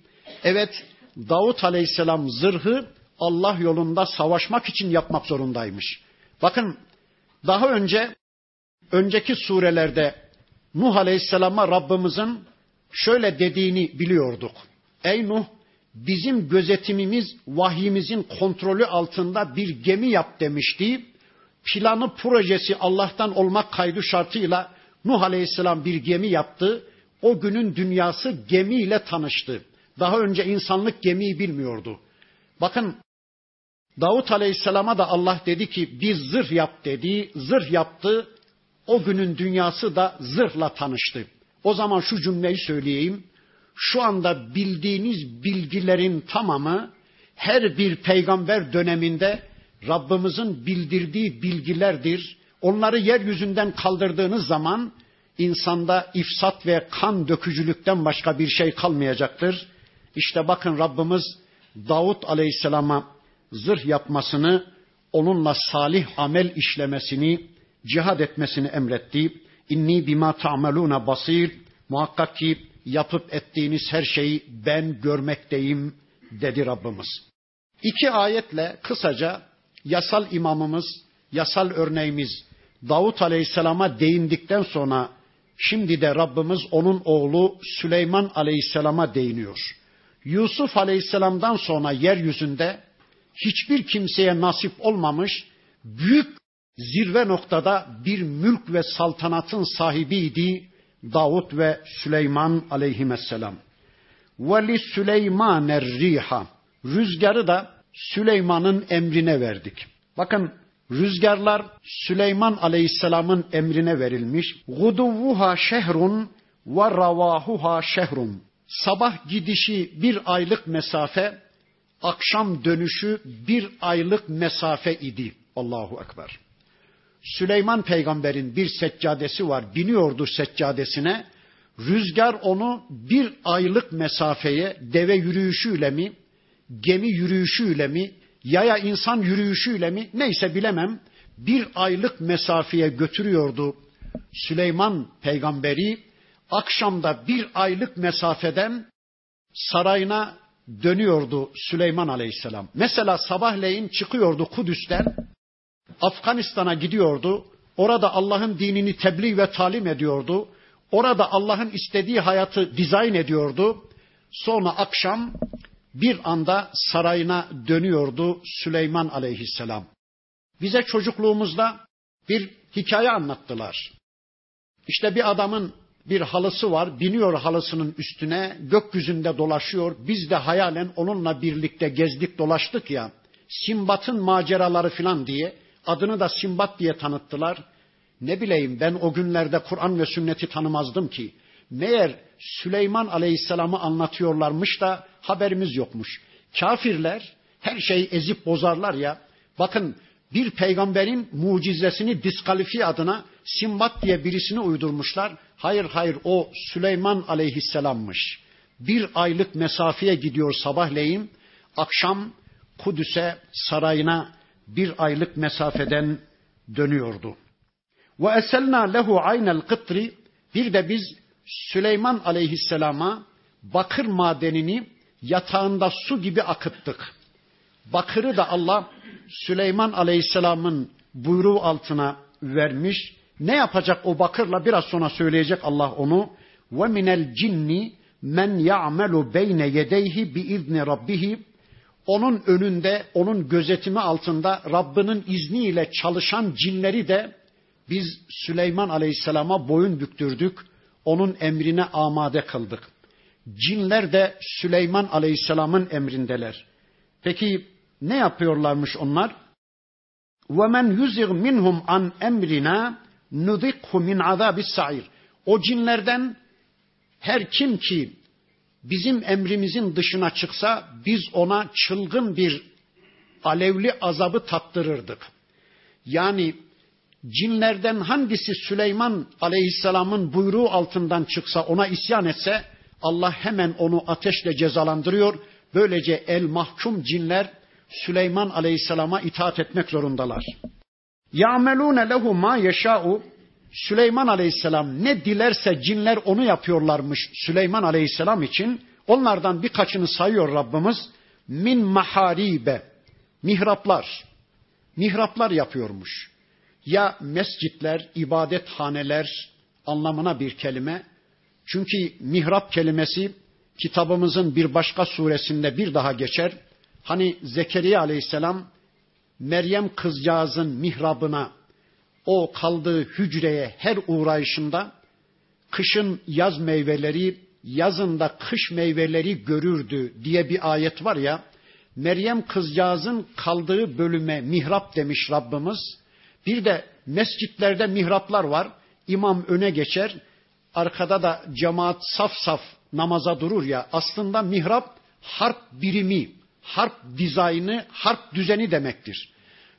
Evet, Davut Aleyhisselam zırhı Allah yolunda savaşmak için yapmak zorundaymış. Bakın daha önce önceki surelerde Nuh Aleyhisselam'a Rabbimizin şöyle dediğini biliyorduk. Ey Nuh bizim gözetimimiz vahyimizin kontrolü altında bir gemi yap demişti. Planı projesi Allah'tan olmak kaydı şartıyla Nuh Aleyhisselam bir gemi yaptı. O günün dünyası gemiyle tanıştı. Daha önce insanlık gemiyi bilmiyordu. Bakın Davut Aleyhisselam'a da Allah dedi ki bir zırh yap dedi. Zırh yaptı. O günün dünyası da zırhla tanıştı. O zaman şu cümleyi söyleyeyim. Şu anda bildiğiniz bilgilerin tamamı her bir peygamber döneminde Rabbimizin bildirdiği bilgilerdir. Onları yeryüzünden kaldırdığınız zaman insanda ifsat ve kan dökücülükten başka bir şey kalmayacaktır. İşte bakın Rabbimiz Davut Aleyhisselam'a zırh yapmasını, onunla salih amel işlemesini, cihad etmesini emretti. İnni bima ta'meluna basir. Muhakkak ki yapıp ettiğiniz her şeyi ben görmekteyim dedi Rabbimiz. İki ayetle kısaca yasal imamımız, yasal örneğimiz Davut Aleyhisselam'a değindikten sonra şimdi de Rabbimiz onun oğlu Süleyman Aleyhisselam'a değiniyor. Yusuf Aleyhisselam'dan sonra yeryüzünde hiçbir kimseye nasip olmamış büyük zirve noktada bir mülk ve saltanatın sahibiydi Davut ve Süleyman aleyhisselam. Ve li Süleymaner riha. Rüzgarı da Süleyman'ın emrine verdik. Bakın rüzgarlar Süleyman aleyhisselamın emrine verilmiş. Guduvvuha şehrun ve ravahuha şehrun. Sabah gidişi bir aylık mesafe, akşam dönüşü bir aylık mesafe idi. Allahu Ekber. Süleyman peygamberin bir seccadesi var. Biniyordu seccadesine. Rüzgar onu bir aylık mesafeye deve yürüyüşüyle mi, gemi yürüyüşüyle mi, yaya insan yürüyüşüyle mi neyse bilemem bir aylık mesafeye götürüyordu Süleyman peygamberi. Akşamda bir aylık mesafeden sarayına dönüyordu Süleyman aleyhisselam. Mesela sabahleyin çıkıyordu Kudüs'ten Afganistan'a gidiyordu. Orada Allah'ın dinini tebliğ ve talim ediyordu. Orada Allah'ın istediği hayatı dizayn ediyordu. Sonra akşam bir anda sarayına dönüyordu Süleyman aleyhisselam. Bize çocukluğumuzda bir hikaye anlattılar. İşte bir adamın bir halısı var, biniyor halısının üstüne, gökyüzünde dolaşıyor. Biz de hayalen onunla birlikte gezdik dolaştık ya, Simbat'ın maceraları filan diye. Adını da Simbat diye tanıttılar. Ne bileyim ben o günlerde Kur'an ve sünneti tanımazdım ki. Meğer Süleyman Aleyhisselam'ı anlatıyorlarmış da haberimiz yokmuş. Kafirler her şeyi ezip bozarlar ya. Bakın bir peygamberin mucizesini diskalifiye adına Simbat diye birisini uydurmuşlar. Hayır hayır o Süleyman aleyhisselammış. Bir aylık mesafeye gidiyor sabahleyin. Akşam Kudüs'e sarayına bir aylık mesafeden dönüyordu. Ve eselna lehu aynel kıtri bir de biz Süleyman aleyhisselama bakır madenini yatağında su gibi akıttık. Bakırı da Allah Süleyman aleyhisselamın buyruğu altına vermiş. Ne yapacak o bakırla biraz sonra söyleyecek Allah onu. Ve minel cinni men ya'melu beyne yedeyhi bi izni rabbihi onun önünde, onun gözetimi altında Rabbinin izniyle çalışan cinleri de biz Süleyman Aleyhisselam'a boyun büktürdük Onun emrine amade kıldık. Cinler de Süleyman Aleyhisselam'ın emrindeler. Peki ne yapıyorlarmış onlar? وَمَنْ يُزِغْ مِنْهُمْ an emrina نُذِقْهُ min عَذَابِ sair. O cinlerden her kim ki bizim emrimizin dışına çıksa biz ona çılgın bir alevli azabı tattırırdık. Yani cinlerden hangisi Süleyman aleyhisselamın buyruğu altından çıksa ona isyan etse Allah hemen onu ateşle cezalandırıyor. Böylece el mahkum cinler Süleyman aleyhisselama itaat etmek zorundalar. Ya'melune lehu ma yeşâ'u Süleyman aleyhisselam ne dilerse cinler onu yapıyorlarmış Süleyman aleyhisselam için. Onlardan birkaçını sayıyor Rabbimiz. Min maharibe mihraplar. Mihraplar yapıyormuş. Ya mescitler, ibadethaneler anlamına bir kelime. Çünkü mihrap kelimesi kitabımızın bir başka suresinde bir daha geçer. Hani Zekeriya aleyhisselam Meryem kızcağızın mihrabına o kaldığı hücreye her uğrayışında kışın yaz meyveleri, yazında kış meyveleri görürdü diye bir ayet var ya. Meryem kızcağızın kaldığı bölüme mihrap demiş Rabbimiz. Bir de mescitlerde mihraplar var. İmam öne geçer. Arkada da cemaat saf saf namaza durur ya. Aslında mihrap harp birimi, harp dizaynı, harp düzeni demektir.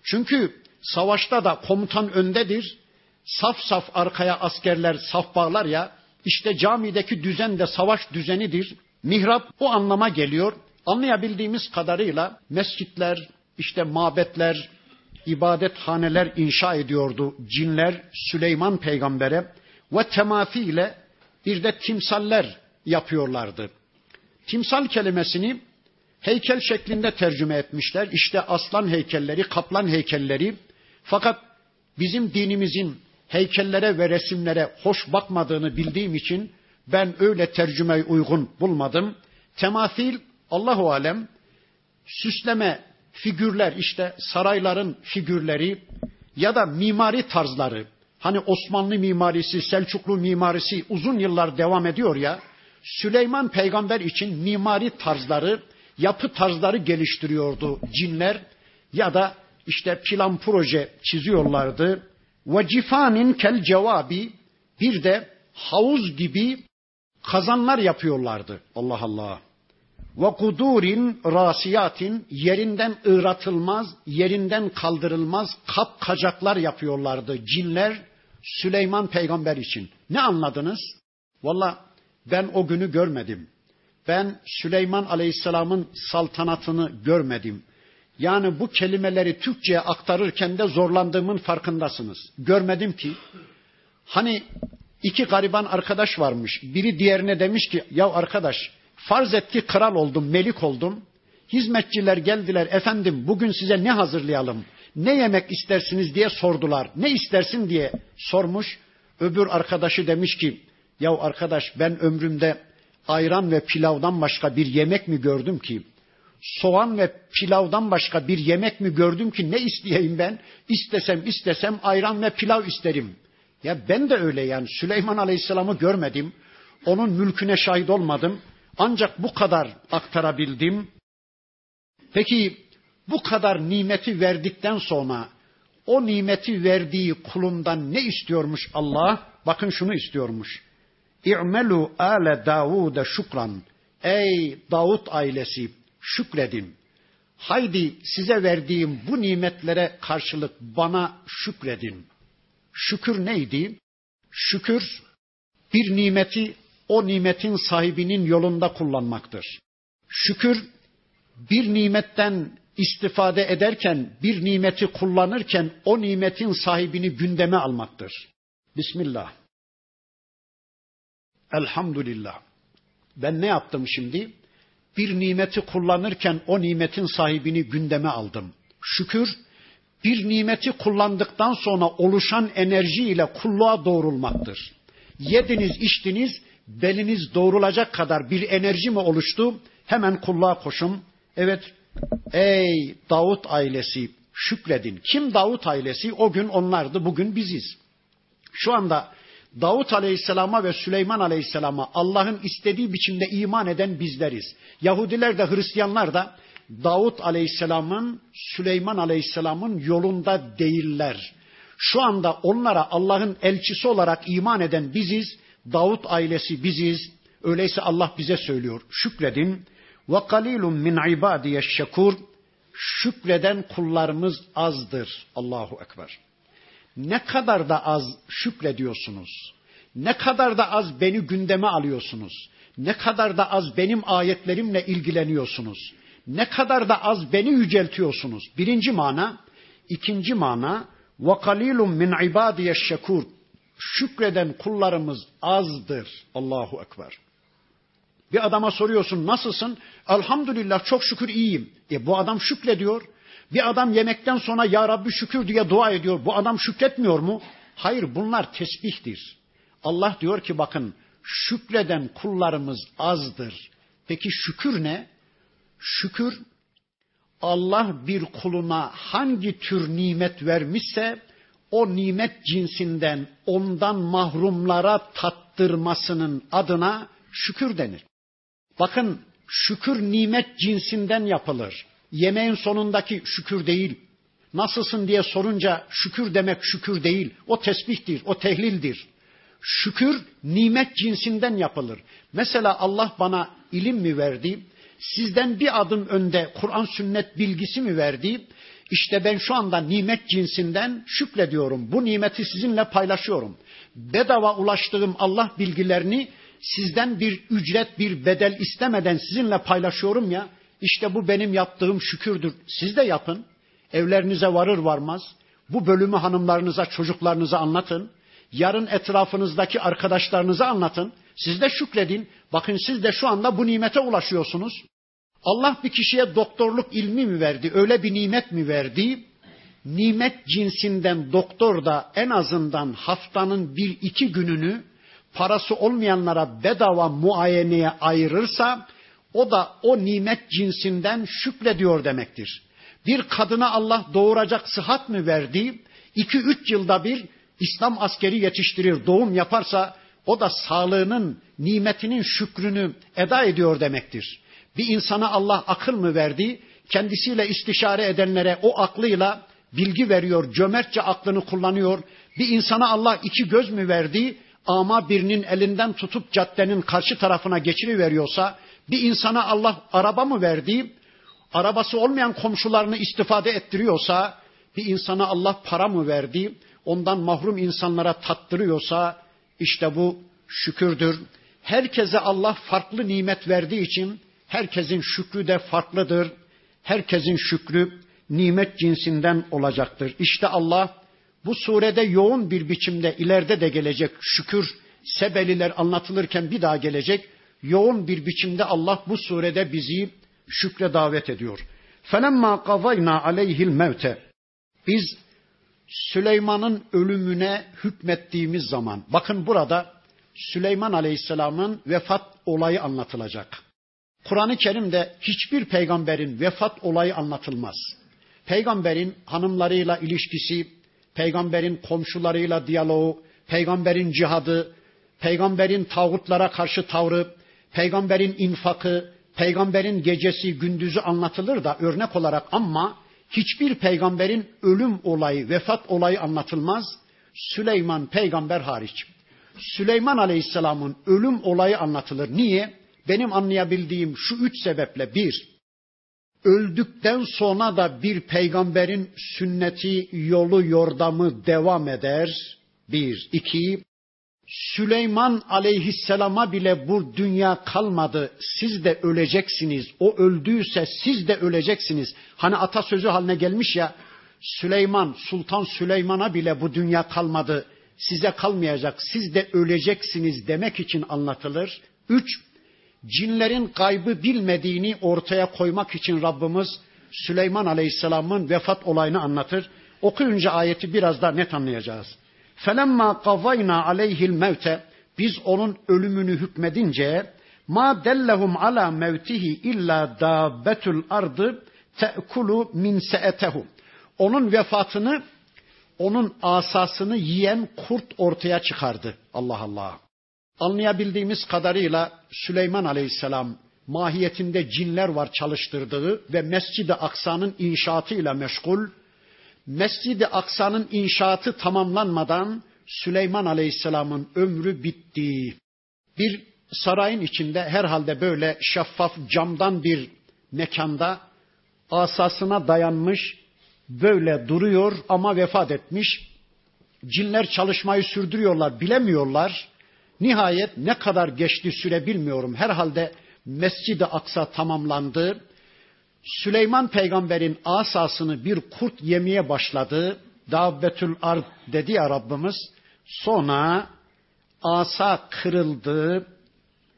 Çünkü savaşta da komutan öndedir. Saf saf arkaya askerler saf bağlar ya. İşte camideki düzen de savaş düzenidir. Mihrap o anlama geliyor. Anlayabildiğimiz kadarıyla mescitler, işte mabetler, ibadethaneler inşa ediyordu cinler Süleyman peygambere ve temafiyle bir de timsaller yapıyorlardı. Timsal kelimesini heykel şeklinde tercüme etmişler. İşte aslan heykelleri, kaplan heykelleri. Fakat bizim dinimizin heykellere ve resimlere hoş bakmadığını bildiğim için ben öyle tercümeyi uygun bulmadım. Temafil Allahu alem süsleme figürler işte sarayların figürleri ya da mimari tarzları hani Osmanlı mimarisi, Selçuklu mimarisi uzun yıllar devam ediyor ya Süleyman peygamber için mimari tarzları, yapı tarzları geliştiriyordu cinler ya da işte plan proje çiziyorlardı. Ve cifanin kel cevabi bir de havuz gibi kazanlar yapıyorlardı. Allah Allah ve kudurin rasiyatin yerinden ıratılmaz, yerinden kaldırılmaz kap kacaklar yapıyorlardı cinler Süleyman peygamber için. Ne anladınız? Valla ben o günü görmedim. Ben Süleyman aleyhisselamın saltanatını görmedim. Yani bu kelimeleri Türkçe'ye aktarırken de zorlandığımın farkındasınız. Görmedim ki. Hani iki gariban arkadaş varmış. Biri diğerine demiş ki ya arkadaş Farz et ki kral oldum, melik oldum. Hizmetçiler geldiler, efendim bugün size ne hazırlayalım, ne yemek istersiniz diye sordular. Ne istersin diye sormuş. Öbür arkadaşı demiş ki, ya arkadaş ben ömrümde ayran ve pilavdan başka bir yemek mi gördüm ki? Soğan ve pilavdan başka bir yemek mi gördüm ki ne isteyeyim ben? İstesem istesem ayran ve pilav isterim. Ya ben de öyle yani Süleyman Aleyhisselam'ı görmedim. Onun mülküne şahit olmadım. Ancak bu kadar aktarabildim. Peki bu kadar nimeti verdikten sonra o nimeti verdiği kulundan ne istiyormuş Allah? Bakın şunu istiyormuş. İ'melu ale Davud'e şükran. Ey Davut ailesi şükredin. Haydi size verdiğim bu nimetlere karşılık bana şükredin. Şükür neydi? Şükür bir nimeti o nimetin sahibinin yolunda kullanmaktır. Şükür bir nimetten istifade ederken, bir nimeti kullanırken o nimetin sahibini gündeme almaktır. Bismillah. Elhamdülillah. Ben ne yaptım şimdi? Bir nimeti kullanırken o nimetin sahibini gündeme aldım. Şükür, bir nimeti kullandıktan sonra oluşan enerji ile kulluğa doğrulmaktır. Yediniz, içtiniz, beliniz doğrulacak kadar bir enerji mi oluştu? Hemen kulluğa koşun. Evet, ey Davut ailesi şükredin. Kim Davut ailesi? O gün onlardı, bugün biziz. Şu anda Davut Aleyhisselam'a ve Süleyman Aleyhisselam'a Allah'ın istediği biçimde iman eden bizleriz. Yahudiler de Hristiyanlar da Davut Aleyhisselam'ın, Süleyman Aleyhisselam'ın yolunda değiller. Şu anda onlara Allah'ın elçisi olarak iman eden biziz Davut ailesi biziz. Öyleyse Allah bize söylüyor. Şükredin. Ve kalilun min ibadiye şekur. Şükreden kullarımız azdır. Allahu Ekber. Ne kadar da az şükrediyorsunuz. Ne kadar da az beni gündeme alıyorsunuz. Ne kadar da az benim ayetlerimle ilgileniyorsunuz. Ne kadar da az beni yüceltiyorsunuz. Birinci mana. ikinci mana. وَقَلِيلٌ مِنْ عِبَادِيَ şekur. Şükreden kullarımız azdır. Allahu Ekber. Bir adama soruyorsun nasılsın? Elhamdülillah çok şükür iyiyim. E bu adam şükrediyor. Bir adam yemekten sonra ya Rabbi şükür diye dua ediyor. Bu adam şükretmiyor mu? Hayır bunlar tesbihtir. Allah diyor ki bakın şükreden kullarımız azdır. Peki şükür ne? Şükür Allah bir kuluna hangi tür nimet vermişse o nimet cinsinden ondan mahrumlara tattırmasının adına şükür denir. Bakın şükür nimet cinsinden yapılır. Yemeğin sonundaki şükür değil. Nasılsın diye sorunca şükür demek şükür değil. O tesbihtir, o tehlildir. Şükür nimet cinsinden yapılır. Mesela Allah bana ilim mi verdi? Sizden bir adım önde Kur'an sünnet bilgisi mi verdi? İşte ben şu anda nimet cinsinden şükrediyorum. Bu nimeti sizinle paylaşıyorum. Bedava ulaştığım Allah bilgilerini sizden bir ücret, bir bedel istemeden sizinle paylaşıyorum ya. İşte bu benim yaptığım şükürdür. Siz de yapın. Evlerinize varır varmaz. Bu bölümü hanımlarınıza, çocuklarınıza anlatın. Yarın etrafınızdaki arkadaşlarınıza anlatın. Siz de şükredin. Bakın siz de şu anda bu nimete ulaşıyorsunuz. Allah bir kişiye doktorluk ilmi mi verdi? Öyle bir nimet mi verdi? Nimet cinsinden doktor da en azından haftanın bir iki gününü parası olmayanlara bedava muayeneye ayırırsa o da o nimet cinsinden şükrediyor demektir. Bir kadına Allah doğuracak sıhhat mı verdi? İki üç yılda bir İslam askeri yetiştirir, doğum yaparsa o da sağlığının, nimetinin şükrünü eda ediyor demektir. Bir insana Allah akıl mı verdi? Kendisiyle istişare edenlere o aklıyla bilgi veriyor, cömertçe aklını kullanıyor. Bir insana Allah iki göz mü verdi? Ama birinin elinden tutup caddenin karşı tarafına geçiriveriyorsa, bir insana Allah araba mı verdi? Arabası olmayan komşularını istifade ettiriyorsa, bir insana Allah para mı verdi? Ondan mahrum insanlara tattırıyorsa, işte bu şükürdür. Herkese Allah farklı nimet verdiği için herkesin şükrü de farklıdır. Herkesin şükrü nimet cinsinden olacaktır. İşte Allah bu surede yoğun bir biçimde ileride de gelecek şükür sebeliler anlatılırken bir daha gelecek. Yoğun bir biçimde Allah bu surede bizi şükre davet ediyor. فَلَمَّا قَضَيْنَا عَلَيْهِ الْمَوْتَ Biz Süleyman'ın ölümüne hükmettiğimiz zaman, bakın burada Süleyman Aleyhisselam'ın vefat olayı anlatılacak. Kur'an-ı Kerim'de hiçbir peygamberin vefat olayı anlatılmaz. Peygamberin hanımlarıyla ilişkisi, peygamberin komşularıyla diyaloğu, peygamberin cihadı, peygamberin tağutlara karşı tavrı, peygamberin infakı, peygamberin gecesi, gündüzü anlatılır da örnek olarak ama hiçbir peygamberin ölüm olayı, vefat olayı anlatılmaz. Süleyman peygamber hariç. Süleyman Aleyhisselam'ın ölüm olayı anlatılır. Niye? Benim anlayabildiğim şu üç sebeple bir, öldükten sonra da bir peygamberin sünneti, yolu, yordamı devam eder. Bir. iki, Süleyman aleyhisselama bile bu dünya kalmadı. Siz de öleceksiniz. O öldüyse siz de öleceksiniz. Hani atasözü haline gelmiş ya. Süleyman, Sultan Süleyman'a bile bu dünya kalmadı. Size kalmayacak. Siz de öleceksiniz demek için anlatılır. Üç, cinlerin kaybı bilmediğini ortaya koymak için Rabbimiz Süleyman Aleyhisselam'ın vefat olayını anlatır. Okuyunca ayeti biraz daha net anlayacağız. Felemma kavayna aleyhil mevte biz onun ölümünü hükmedince ma dellehum ala mevtihi illa dabbetul ardı te'kulu min se'etehu. Onun vefatını onun asasını yiyen kurt ortaya çıkardı. Allah Allah. Anlayabildiğimiz kadarıyla Süleyman Aleyhisselam mahiyetinde cinler var çalıştırdığı ve Mescid-i Aksa'nın inşaatıyla meşgul. Mescid-i Aksa'nın inşaatı tamamlanmadan Süleyman Aleyhisselam'ın ömrü bitti. Bir sarayın içinde herhalde böyle şeffaf camdan bir mekanda asasına dayanmış böyle duruyor ama vefat etmiş. Cinler çalışmayı sürdürüyorlar, bilemiyorlar. Nihayet ne kadar geçti süre bilmiyorum. Herhalde Mescid-i Aksa tamamlandı. Süleyman peygamberin asasını bir kurt yemeye başladı. Dabbetül ard dedi ya Rabbimiz. Sonra asa kırıldı.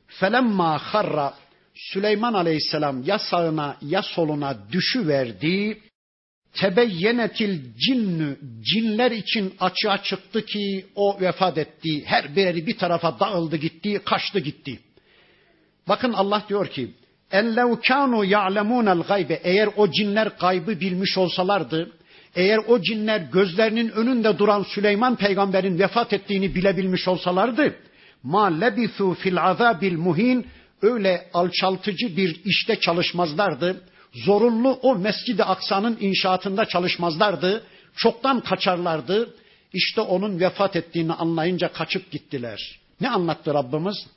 Felemma harra Süleyman aleyhisselam ya sağına ya soluna düşüverdi. Tebeyyenetil cinnü cinler için açığa çıktı ki o vefat etti. Her biri bir tarafa dağıldı gitti, kaçtı gitti. Bakın Allah diyor ki lev kanu ya'lemunel gaybe eğer o cinler gaybı bilmiş olsalardı eğer o cinler gözlerinin önünde duran Süleyman peygamberin vefat ettiğini bilebilmiş olsalardı ma lebisu fil azabil muhin öyle alçaltıcı bir işte çalışmazlardı. Zorunlu o Mescid-i Aksa'nın inşaatında çalışmazlardı. Çoktan kaçarlardı. İşte onun vefat ettiğini anlayınca kaçıp gittiler. Ne anlattı Rabbimiz?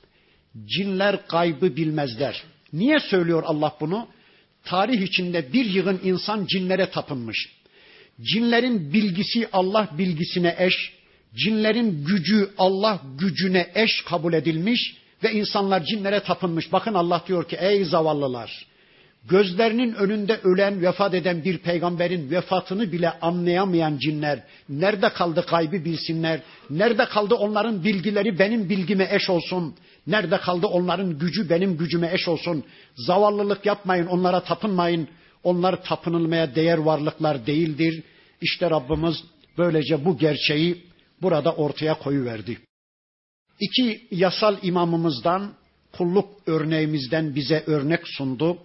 Cinler kaybı bilmezler. Niye söylüyor Allah bunu? Tarih içinde bir yığın insan cinlere tapınmış. Cinlerin bilgisi Allah bilgisine eş, cinlerin gücü Allah gücüne eş kabul edilmiş ve insanlar cinlere tapınmış. Bakın Allah diyor ki ey zavallılar gözlerinin önünde ölen, vefat eden bir peygamberin vefatını bile anlayamayan cinler nerede kaldı kaybı bilsinler? Nerede kaldı onların bilgileri benim bilgime eş olsun? Nerede kaldı onların gücü benim gücüme eş olsun? Zavallılık yapmayın, onlara tapınmayın. Onlar tapınılmaya değer varlıklar değildir. İşte Rabbimiz böylece bu gerçeği burada ortaya koyuverdi. İki yasal imamımızdan, kulluk örneğimizden bize örnek sundu.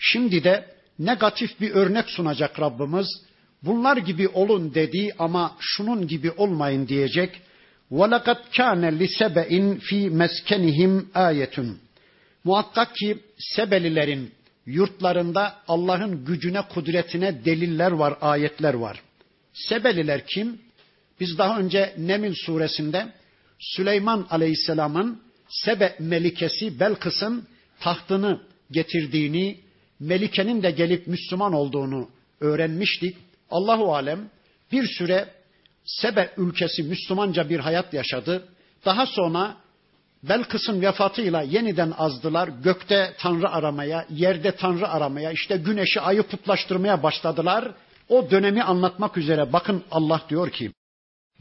Şimdi de negatif bir örnek sunacak Rabbimiz. Bunlar gibi olun dedi ama şunun gibi olmayın diyecek. وَلَقَدْ كَانَ لِسَبَئٍ ف۪ي مَسْكَنِهِمْ آيَةٌ Muhakkak ki Sebelilerin yurtlarında Allah'ın gücüne, kudretine deliller var, ayetler var. Sebeliler kim? Biz daha önce Nemil suresinde Süleyman Aleyhisselam'ın Sebe melikesi Belkıs'ın tahtını getirdiğini, Melike'nin de gelip Müslüman olduğunu öğrenmiştik. Allahu alem bir süre Sebe ülkesi Müslümanca bir hayat yaşadı. Daha sonra Belkıs'ın vefatıyla yeniden azdılar. Gökte Tanrı aramaya, yerde Tanrı aramaya, işte güneşi ayı putlaştırmaya başladılar. O dönemi anlatmak üzere bakın Allah diyor ki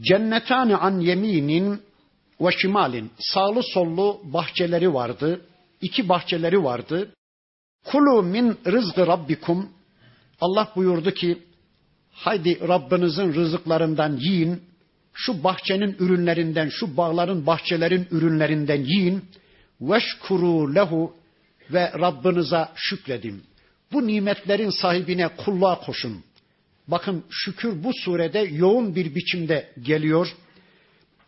Cennetani an yeminin ve şimalin sağlı sollu bahçeleri vardı. İki bahçeleri vardı. Kulu min rızgı rabbikum Allah buyurdu ki haydi Rabbinizin rızıklarından yiyin. Şu bahçenin ürünlerinden, şu bağların, bahçelerin ürünlerinden yiyin. Veşkuru lehu ve Rabbinize şükredin. Bu nimetlerin sahibine kulluğa koşun. Bakın şükür bu surede yoğun bir biçimde geliyor.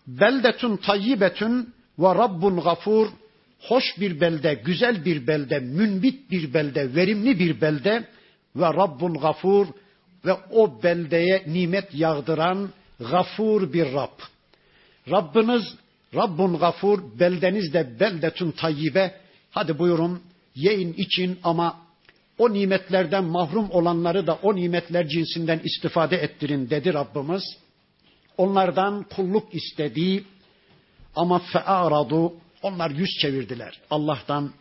Beldetun tayyibetun ve rabbun gafur. Hoş bir belde, güzel bir belde, münbit bir belde, verimli bir belde ve rabbun gafur ve o beldeye nimet yağdıran gafur bir Rab. Rabbiniz Rabbun gafur, beldeniz de beldetun tayyibe. Hadi buyurun yiyin için ama o nimetlerden mahrum olanları da o nimetler cinsinden istifade ettirin dedi Rabbimiz. Onlardan kulluk istediği ama fe'aradu onlar yüz çevirdiler Allah'tan.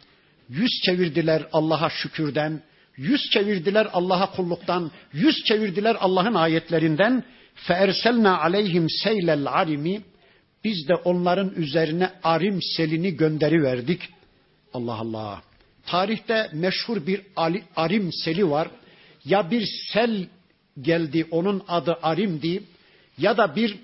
Yüz çevirdiler Allah'a şükürden. Yüz çevirdiler Allah'a kulluktan. Yüz çevirdiler Allah'ın ayetlerinden. Feerselna aleyhim seylel arimi. Biz de onların üzerine arim selini gönderi verdik. Allah Allah. Tarihte meşhur bir arim seli var. Ya bir sel geldi onun adı arimdi ya da bir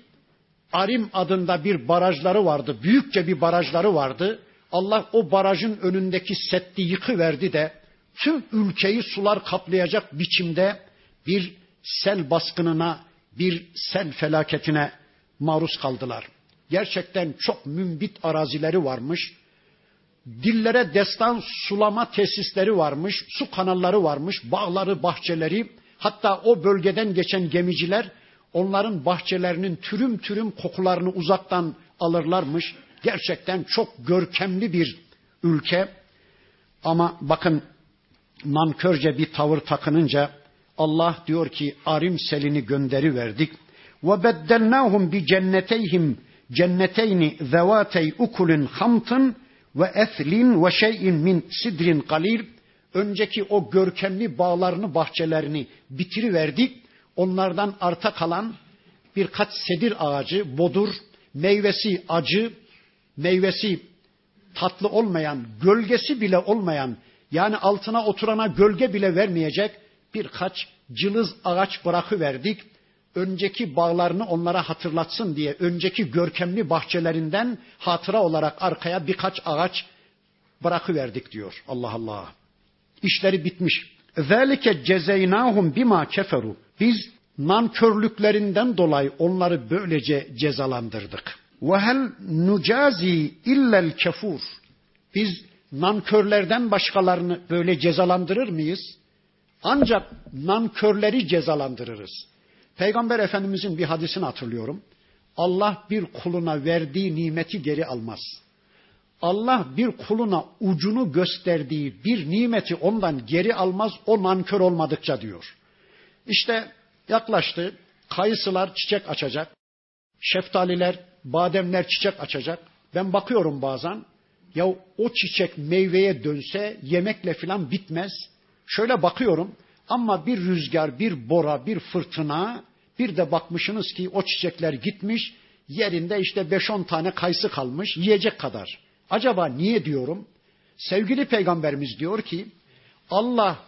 Arim adında bir barajları vardı. Büyükçe bir barajları vardı. Allah o barajın önündeki setti yıkıverdi de tüm ülkeyi sular kaplayacak biçimde bir sel baskınına, bir sel felaketine maruz kaldılar. Gerçekten çok mümbit arazileri varmış. Dillere destan sulama tesisleri varmış, su kanalları varmış, bağları, bahçeleri. Hatta o bölgeden geçen gemiciler onların bahçelerinin türüm türüm kokularını uzaktan alırlarmış. Gerçekten çok görkemli bir ülke. Ama bakın nankörce bir tavır takınınca Allah diyor ki arim selini gönderi verdik. Ve beddelnahum bi cenneteyhim cenneteyni zevatey ukulin hamtın ve ethlin ve şeyin min sidrin kalil. Önceki o görkemli bağlarını, bahçelerini bitiriverdik. Onlardan arta kalan birkaç sedir ağacı, bodur, meyvesi acı, meyvesi tatlı olmayan, gölgesi bile olmayan, yani altına oturana gölge bile vermeyecek birkaç cılız ağaç bırakıverdik. Önceki bağlarını onlara hatırlatsın diye önceki görkemli bahçelerinden hatıra olarak arkaya birkaç ağaç bırakıverdik diyor. Allah Allah. İşleri bitmiş. Zalike cezeynahum bima keferu. Biz nankörlüklerinden dolayı onları böylece cezalandırdık. Ve hel nucazi illel kefur. Biz nankörlerden başkalarını böyle cezalandırır mıyız? Ancak nankörleri cezalandırırız. Peygamber Efendimizin bir hadisini hatırlıyorum. Allah bir kuluna verdiği nimeti geri almaz. Allah bir kuluna ucunu gösterdiği bir nimeti ondan geri almaz o nankör olmadıkça diyor. İşte yaklaştı. Kayısılar çiçek açacak. Şeftaliler, bademler çiçek açacak. Ben bakıyorum bazen. Ya o çiçek meyveye dönse yemekle filan bitmez. Şöyle bakıyorum ama bir rüzgar, bir bora, bir fırtına, bir de bakmışsınız ki o çiçekler gitmiş, yerinde işte 5-10 tane kayısı kalmış, yiyecek kadar. Acaba niye diyorum? Sevgili peygamberimiz diyor ki, Allah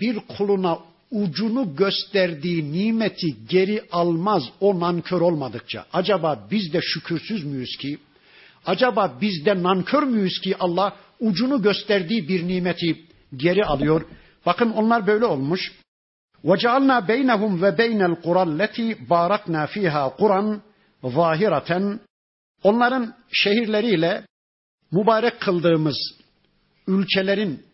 bir kuluna ucunu gösterdiği nimeti geri almaz o nankör olmadıkça. Acaba biz de şükürsüz müyüz ki? Acaba biz de nankör müyüz ki Allah ucunu gösterdiği bir nimeti geri alıyor? Bakın onlar böyle olmuş. وَجَعَلْنَا بَيْنَهُمْ وَبَيْنَ الْقُرَى الَّتِي بَارَكْنَا ف۪يهَا قُرًا ظَاهِرَةً Onların şehirleriyle mübarek kıldığımız ülkelerin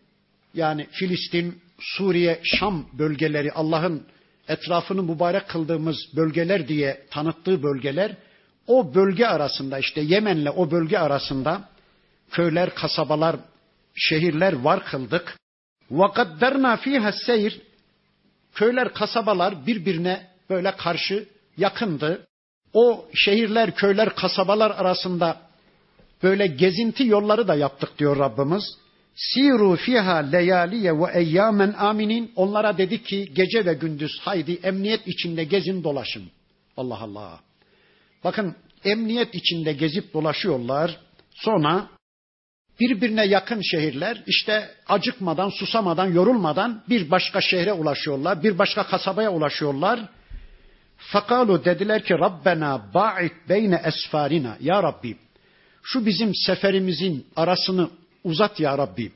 yani Filistin, Suriye, Şam bölgeleri Allah'ın etrafını mübarek kıldığımız bölgeler diye tanıttığı bölgeler o bölge arasında işte Yemen'le o bölge arasında köyler, kasabalar, şehirler var kıldık. وَقَدَّرْنَا ف۪يهَا السَّيْرِ Köyler, kasabalar birbirine böyle karşı yakındı. O şehirler, köyler, kasabalar arasında böyle gezinti yolları da yaptık diyor Rabbimiz. Siru fiha leyaliye ve eyyamen aminin. Onlara dedi ki gece ve gündüz haydi emniyet içinde gezin dolaşın. Allah Allah. Bakın emniyet içinde gezip dolaşıyorlar. Sonra birbirine yakın şehirler işte acıkmadan, susamadan, yorulmadan bir başka şehre ulaşıyorlar. Bir başka kasabaya ulaşıyorlar. Fakalu dediler ki Rabbena ba'id beyne esfarina. Ya Rabbi şu bizim seferimizin arasını uzat ya Rabbi.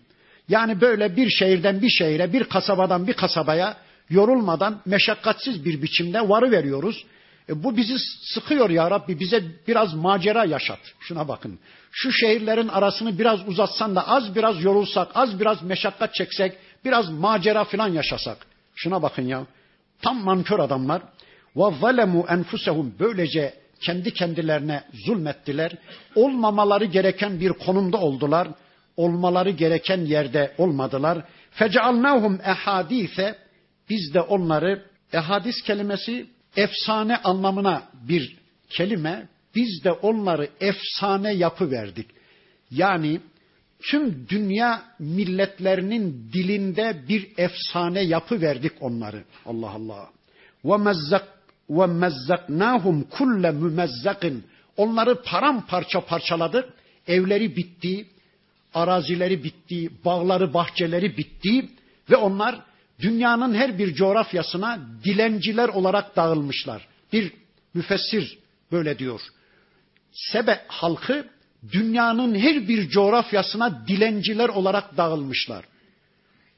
Yani böyle bir şehirden bir şehire, bir kasabadan bir kasabaya yorulmadan meşakkatsiz bir biçimde varı veriyoruz. E bu bizi sıkıyor ya Rabbi. Bize biraz macera yaşat. Şuna bakın. Şu şehirlerin arasını biraz uzatsan da az biraz yorulsak, az biraz meşakkat çeksek, biraz macera falan yaşasak. Şuna bakın ya. Tam mankör adamlar. Zalemu enfusehum böylece kendi kendilerine zulmettiler. Olmamaları gereken bir konumda oldular. Olmaları gereken yerde olmadılar. Fecealnahum ehadise biz de onları ehadis kelimesi efsane anlamına bir kelime. Biz de onları efsane yapı verdik. Yani tüm dünya milletlerinin dilinde bir efsane yapı verdik onları. Allah Allah. Ve mezzak ve mezzaknahum kulle mümezzakin. Onları paramparça parçaladık. Evleri bitti, arazileri bitti, bağları, bahçeleri bitti ve onlar dünyanın her bir coğrafyasına dilenciler olarak dağılmışlar. Bir müfessir böyle diyor. Sebe halkı dünyanın her bir coğrafyasına dilenciler olarak dağılmışlar.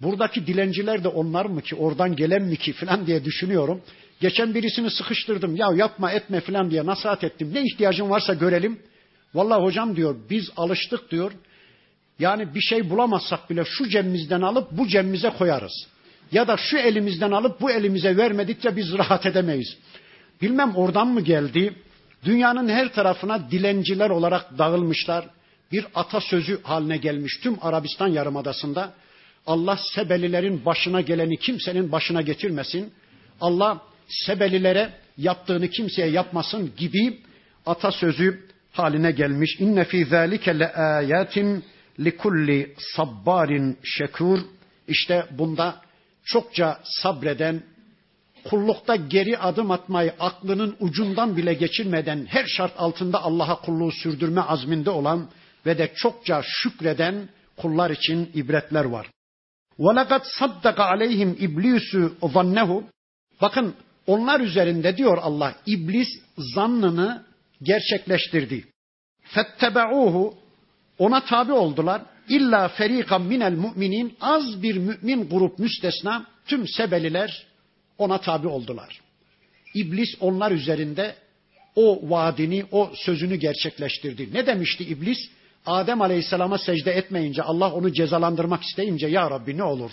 Buradaki dilenciler de onlar mı ki, oradan gelen mi ki falan diye düşünüyorum. Geçen birisini sıkıştırdım. Ya yapma etme falan diye nasihat ettim. Ne ihtiyacın varsa görelim. Vallahi hocam diyor biz alıştık diyor. Yani bir şey bulamazsak bile şu cebimizden alıp bu cebimize koyarız. Ya da şu elimizden alıp bu elimize vermedikçe biz rahat edemeyiz. Bilmem oradan mı geldi? Dünyanın her tarafına dilenciler olarak dağılmışlar. Bir atasözü haline gelmiş tüm Arabistan Yarımadası'nda. Allah Sebelilerin başına geleni kimsenin başına getirmesin. Allah Sebelilere yaptığını kimseye yapmasın gibi atasözü haline gelmiş. İnne fî zâlike le âyâtin likulli sabbarin şekur. İşte bunda çokça sabreden, kullukta geri adım atmayı aklının ucundan bile geçirmeden her şart altında Allah'a kulluğu sürdürme azminde olan ve de çokça şükreden kullar için ibretler var. وَلَقَدْ صَدَّقَ عَلَيْهِمْ اِبْلِيسُ ظَنَّهُ Bakın onlar üzerinde diyor Allah iblis zannını gerçekleştirdi. فَاتَّبَعُوهُ ona tabi oldular. İlla ferikan minel müminin az bir mümin grup müstesna tüm sebeliler ona tabi oldular. İblis onlar üzerinde o vaadini, o sözünü gerçekleştirdi. Ne demişti iblis? Adem Aleyhisselam'a secde etmeyince, Allah onu cezalandırmak isteyince, Ya Rabbi ne olur?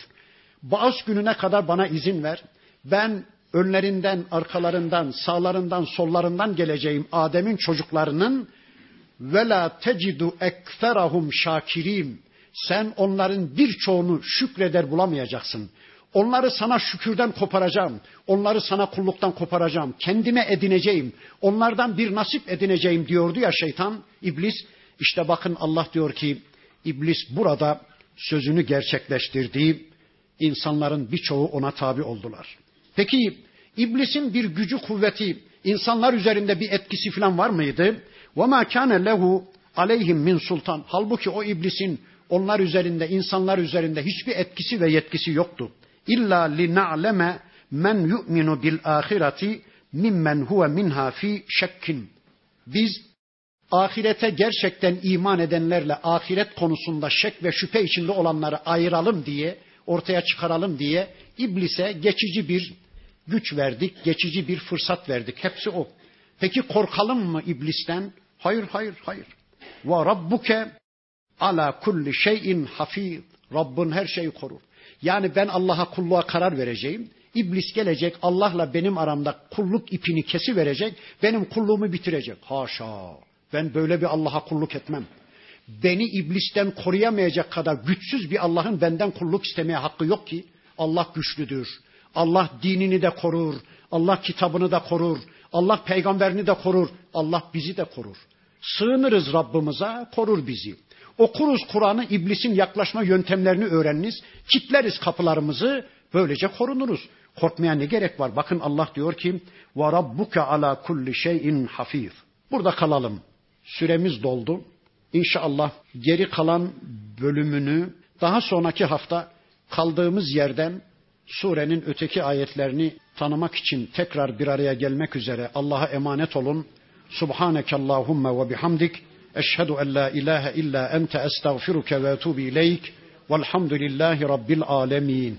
Bağız gününe kadar bana izin ver. Ben önlerinden, arkalarından, sağlarından, sollarından geleceğim Adem'in çocuklarının ve la tecidu ekserahum şakirim. Sen onların birçoğunu şükreder bulamayacaksın. Onları sana şükürden koparacağım. Onları sana kulluktan koparacağım. Kendime edineceğim. Onlardan bir nasip edineceğim diyordu ya şeytan, iblis. İşte bakın Allah diyor ki iblis burada sözünü gerçekleştirdi. İnsanların birçoğu ona tabi oldular. Peki iblisin bir gücü kuvveti insanlar üzerinde bir etkisi falan var mıydı? وَمَا كَانَ لَهُ aleyhim min sultan. Halbuki o iblisin onlar üzerinde, insanlar üzerinde hiçbir etkisi ve yetkisi yoktu. İlla li na'leme men yu'minu bil ahireti mimmen huve minha fi şekkin. Biz ahirete gerçekten iman edenlerle ahiret konusunda şek ve şüphe içinde olanları ayıralım diye, ortaya çıkaralım diye iblise geçici bir güç verdik, geçici bir fırsat verdik. Hepsi o. Peki korkalım mı iblisten? Hayır, hayır, hayır. Ve rabbuke ala kulli şeyin hafiz. Rabbin her şeyi korur. Yani ben Allah'a kulluğa karar vereceğim. İblis gelecek Allah'la benim aramda kulluk ipini kesi verecek. Benim kulluğumu bitirecek. Haşa. Ben böyle bir Allah'a kulluk etmem. Beni iblisten koruyamayacak kadar güçsüz bir Allah'ın benden kulluk istemeye hakkı yok ki. Allah güçlüdür. Allah dinini de korur. Allah kitabını da korur. Allah peygamberini de korur. Allah bizi de korur. Sığınırız Rabbimize, korur bizi. Okuruz Kur'an'ı, iblisin yaklaşma yöntemlerini öğreniniz. Kitleriz kapılarımızı, böylece korunuruz. Korkmaya ne gerek var? Bakın Allah diyor ki: "Ve rabbuke ala kulli şeyin hafiz." Burada kalalım. Süremiz doldu. İnşallah geri kalan bölümünü daha sonraki hafta kaldığımız yerden surenin öteki ayetlerini tanımak için tekrar bir araya gelmek üzere Allah'a emanet olun. Subhaneke Allahumma ve bihamdik. Eşhedü en la ilahe illa ente estağfiruke ve etubu ileyk. Velhamdülillahi Rabbil alemin.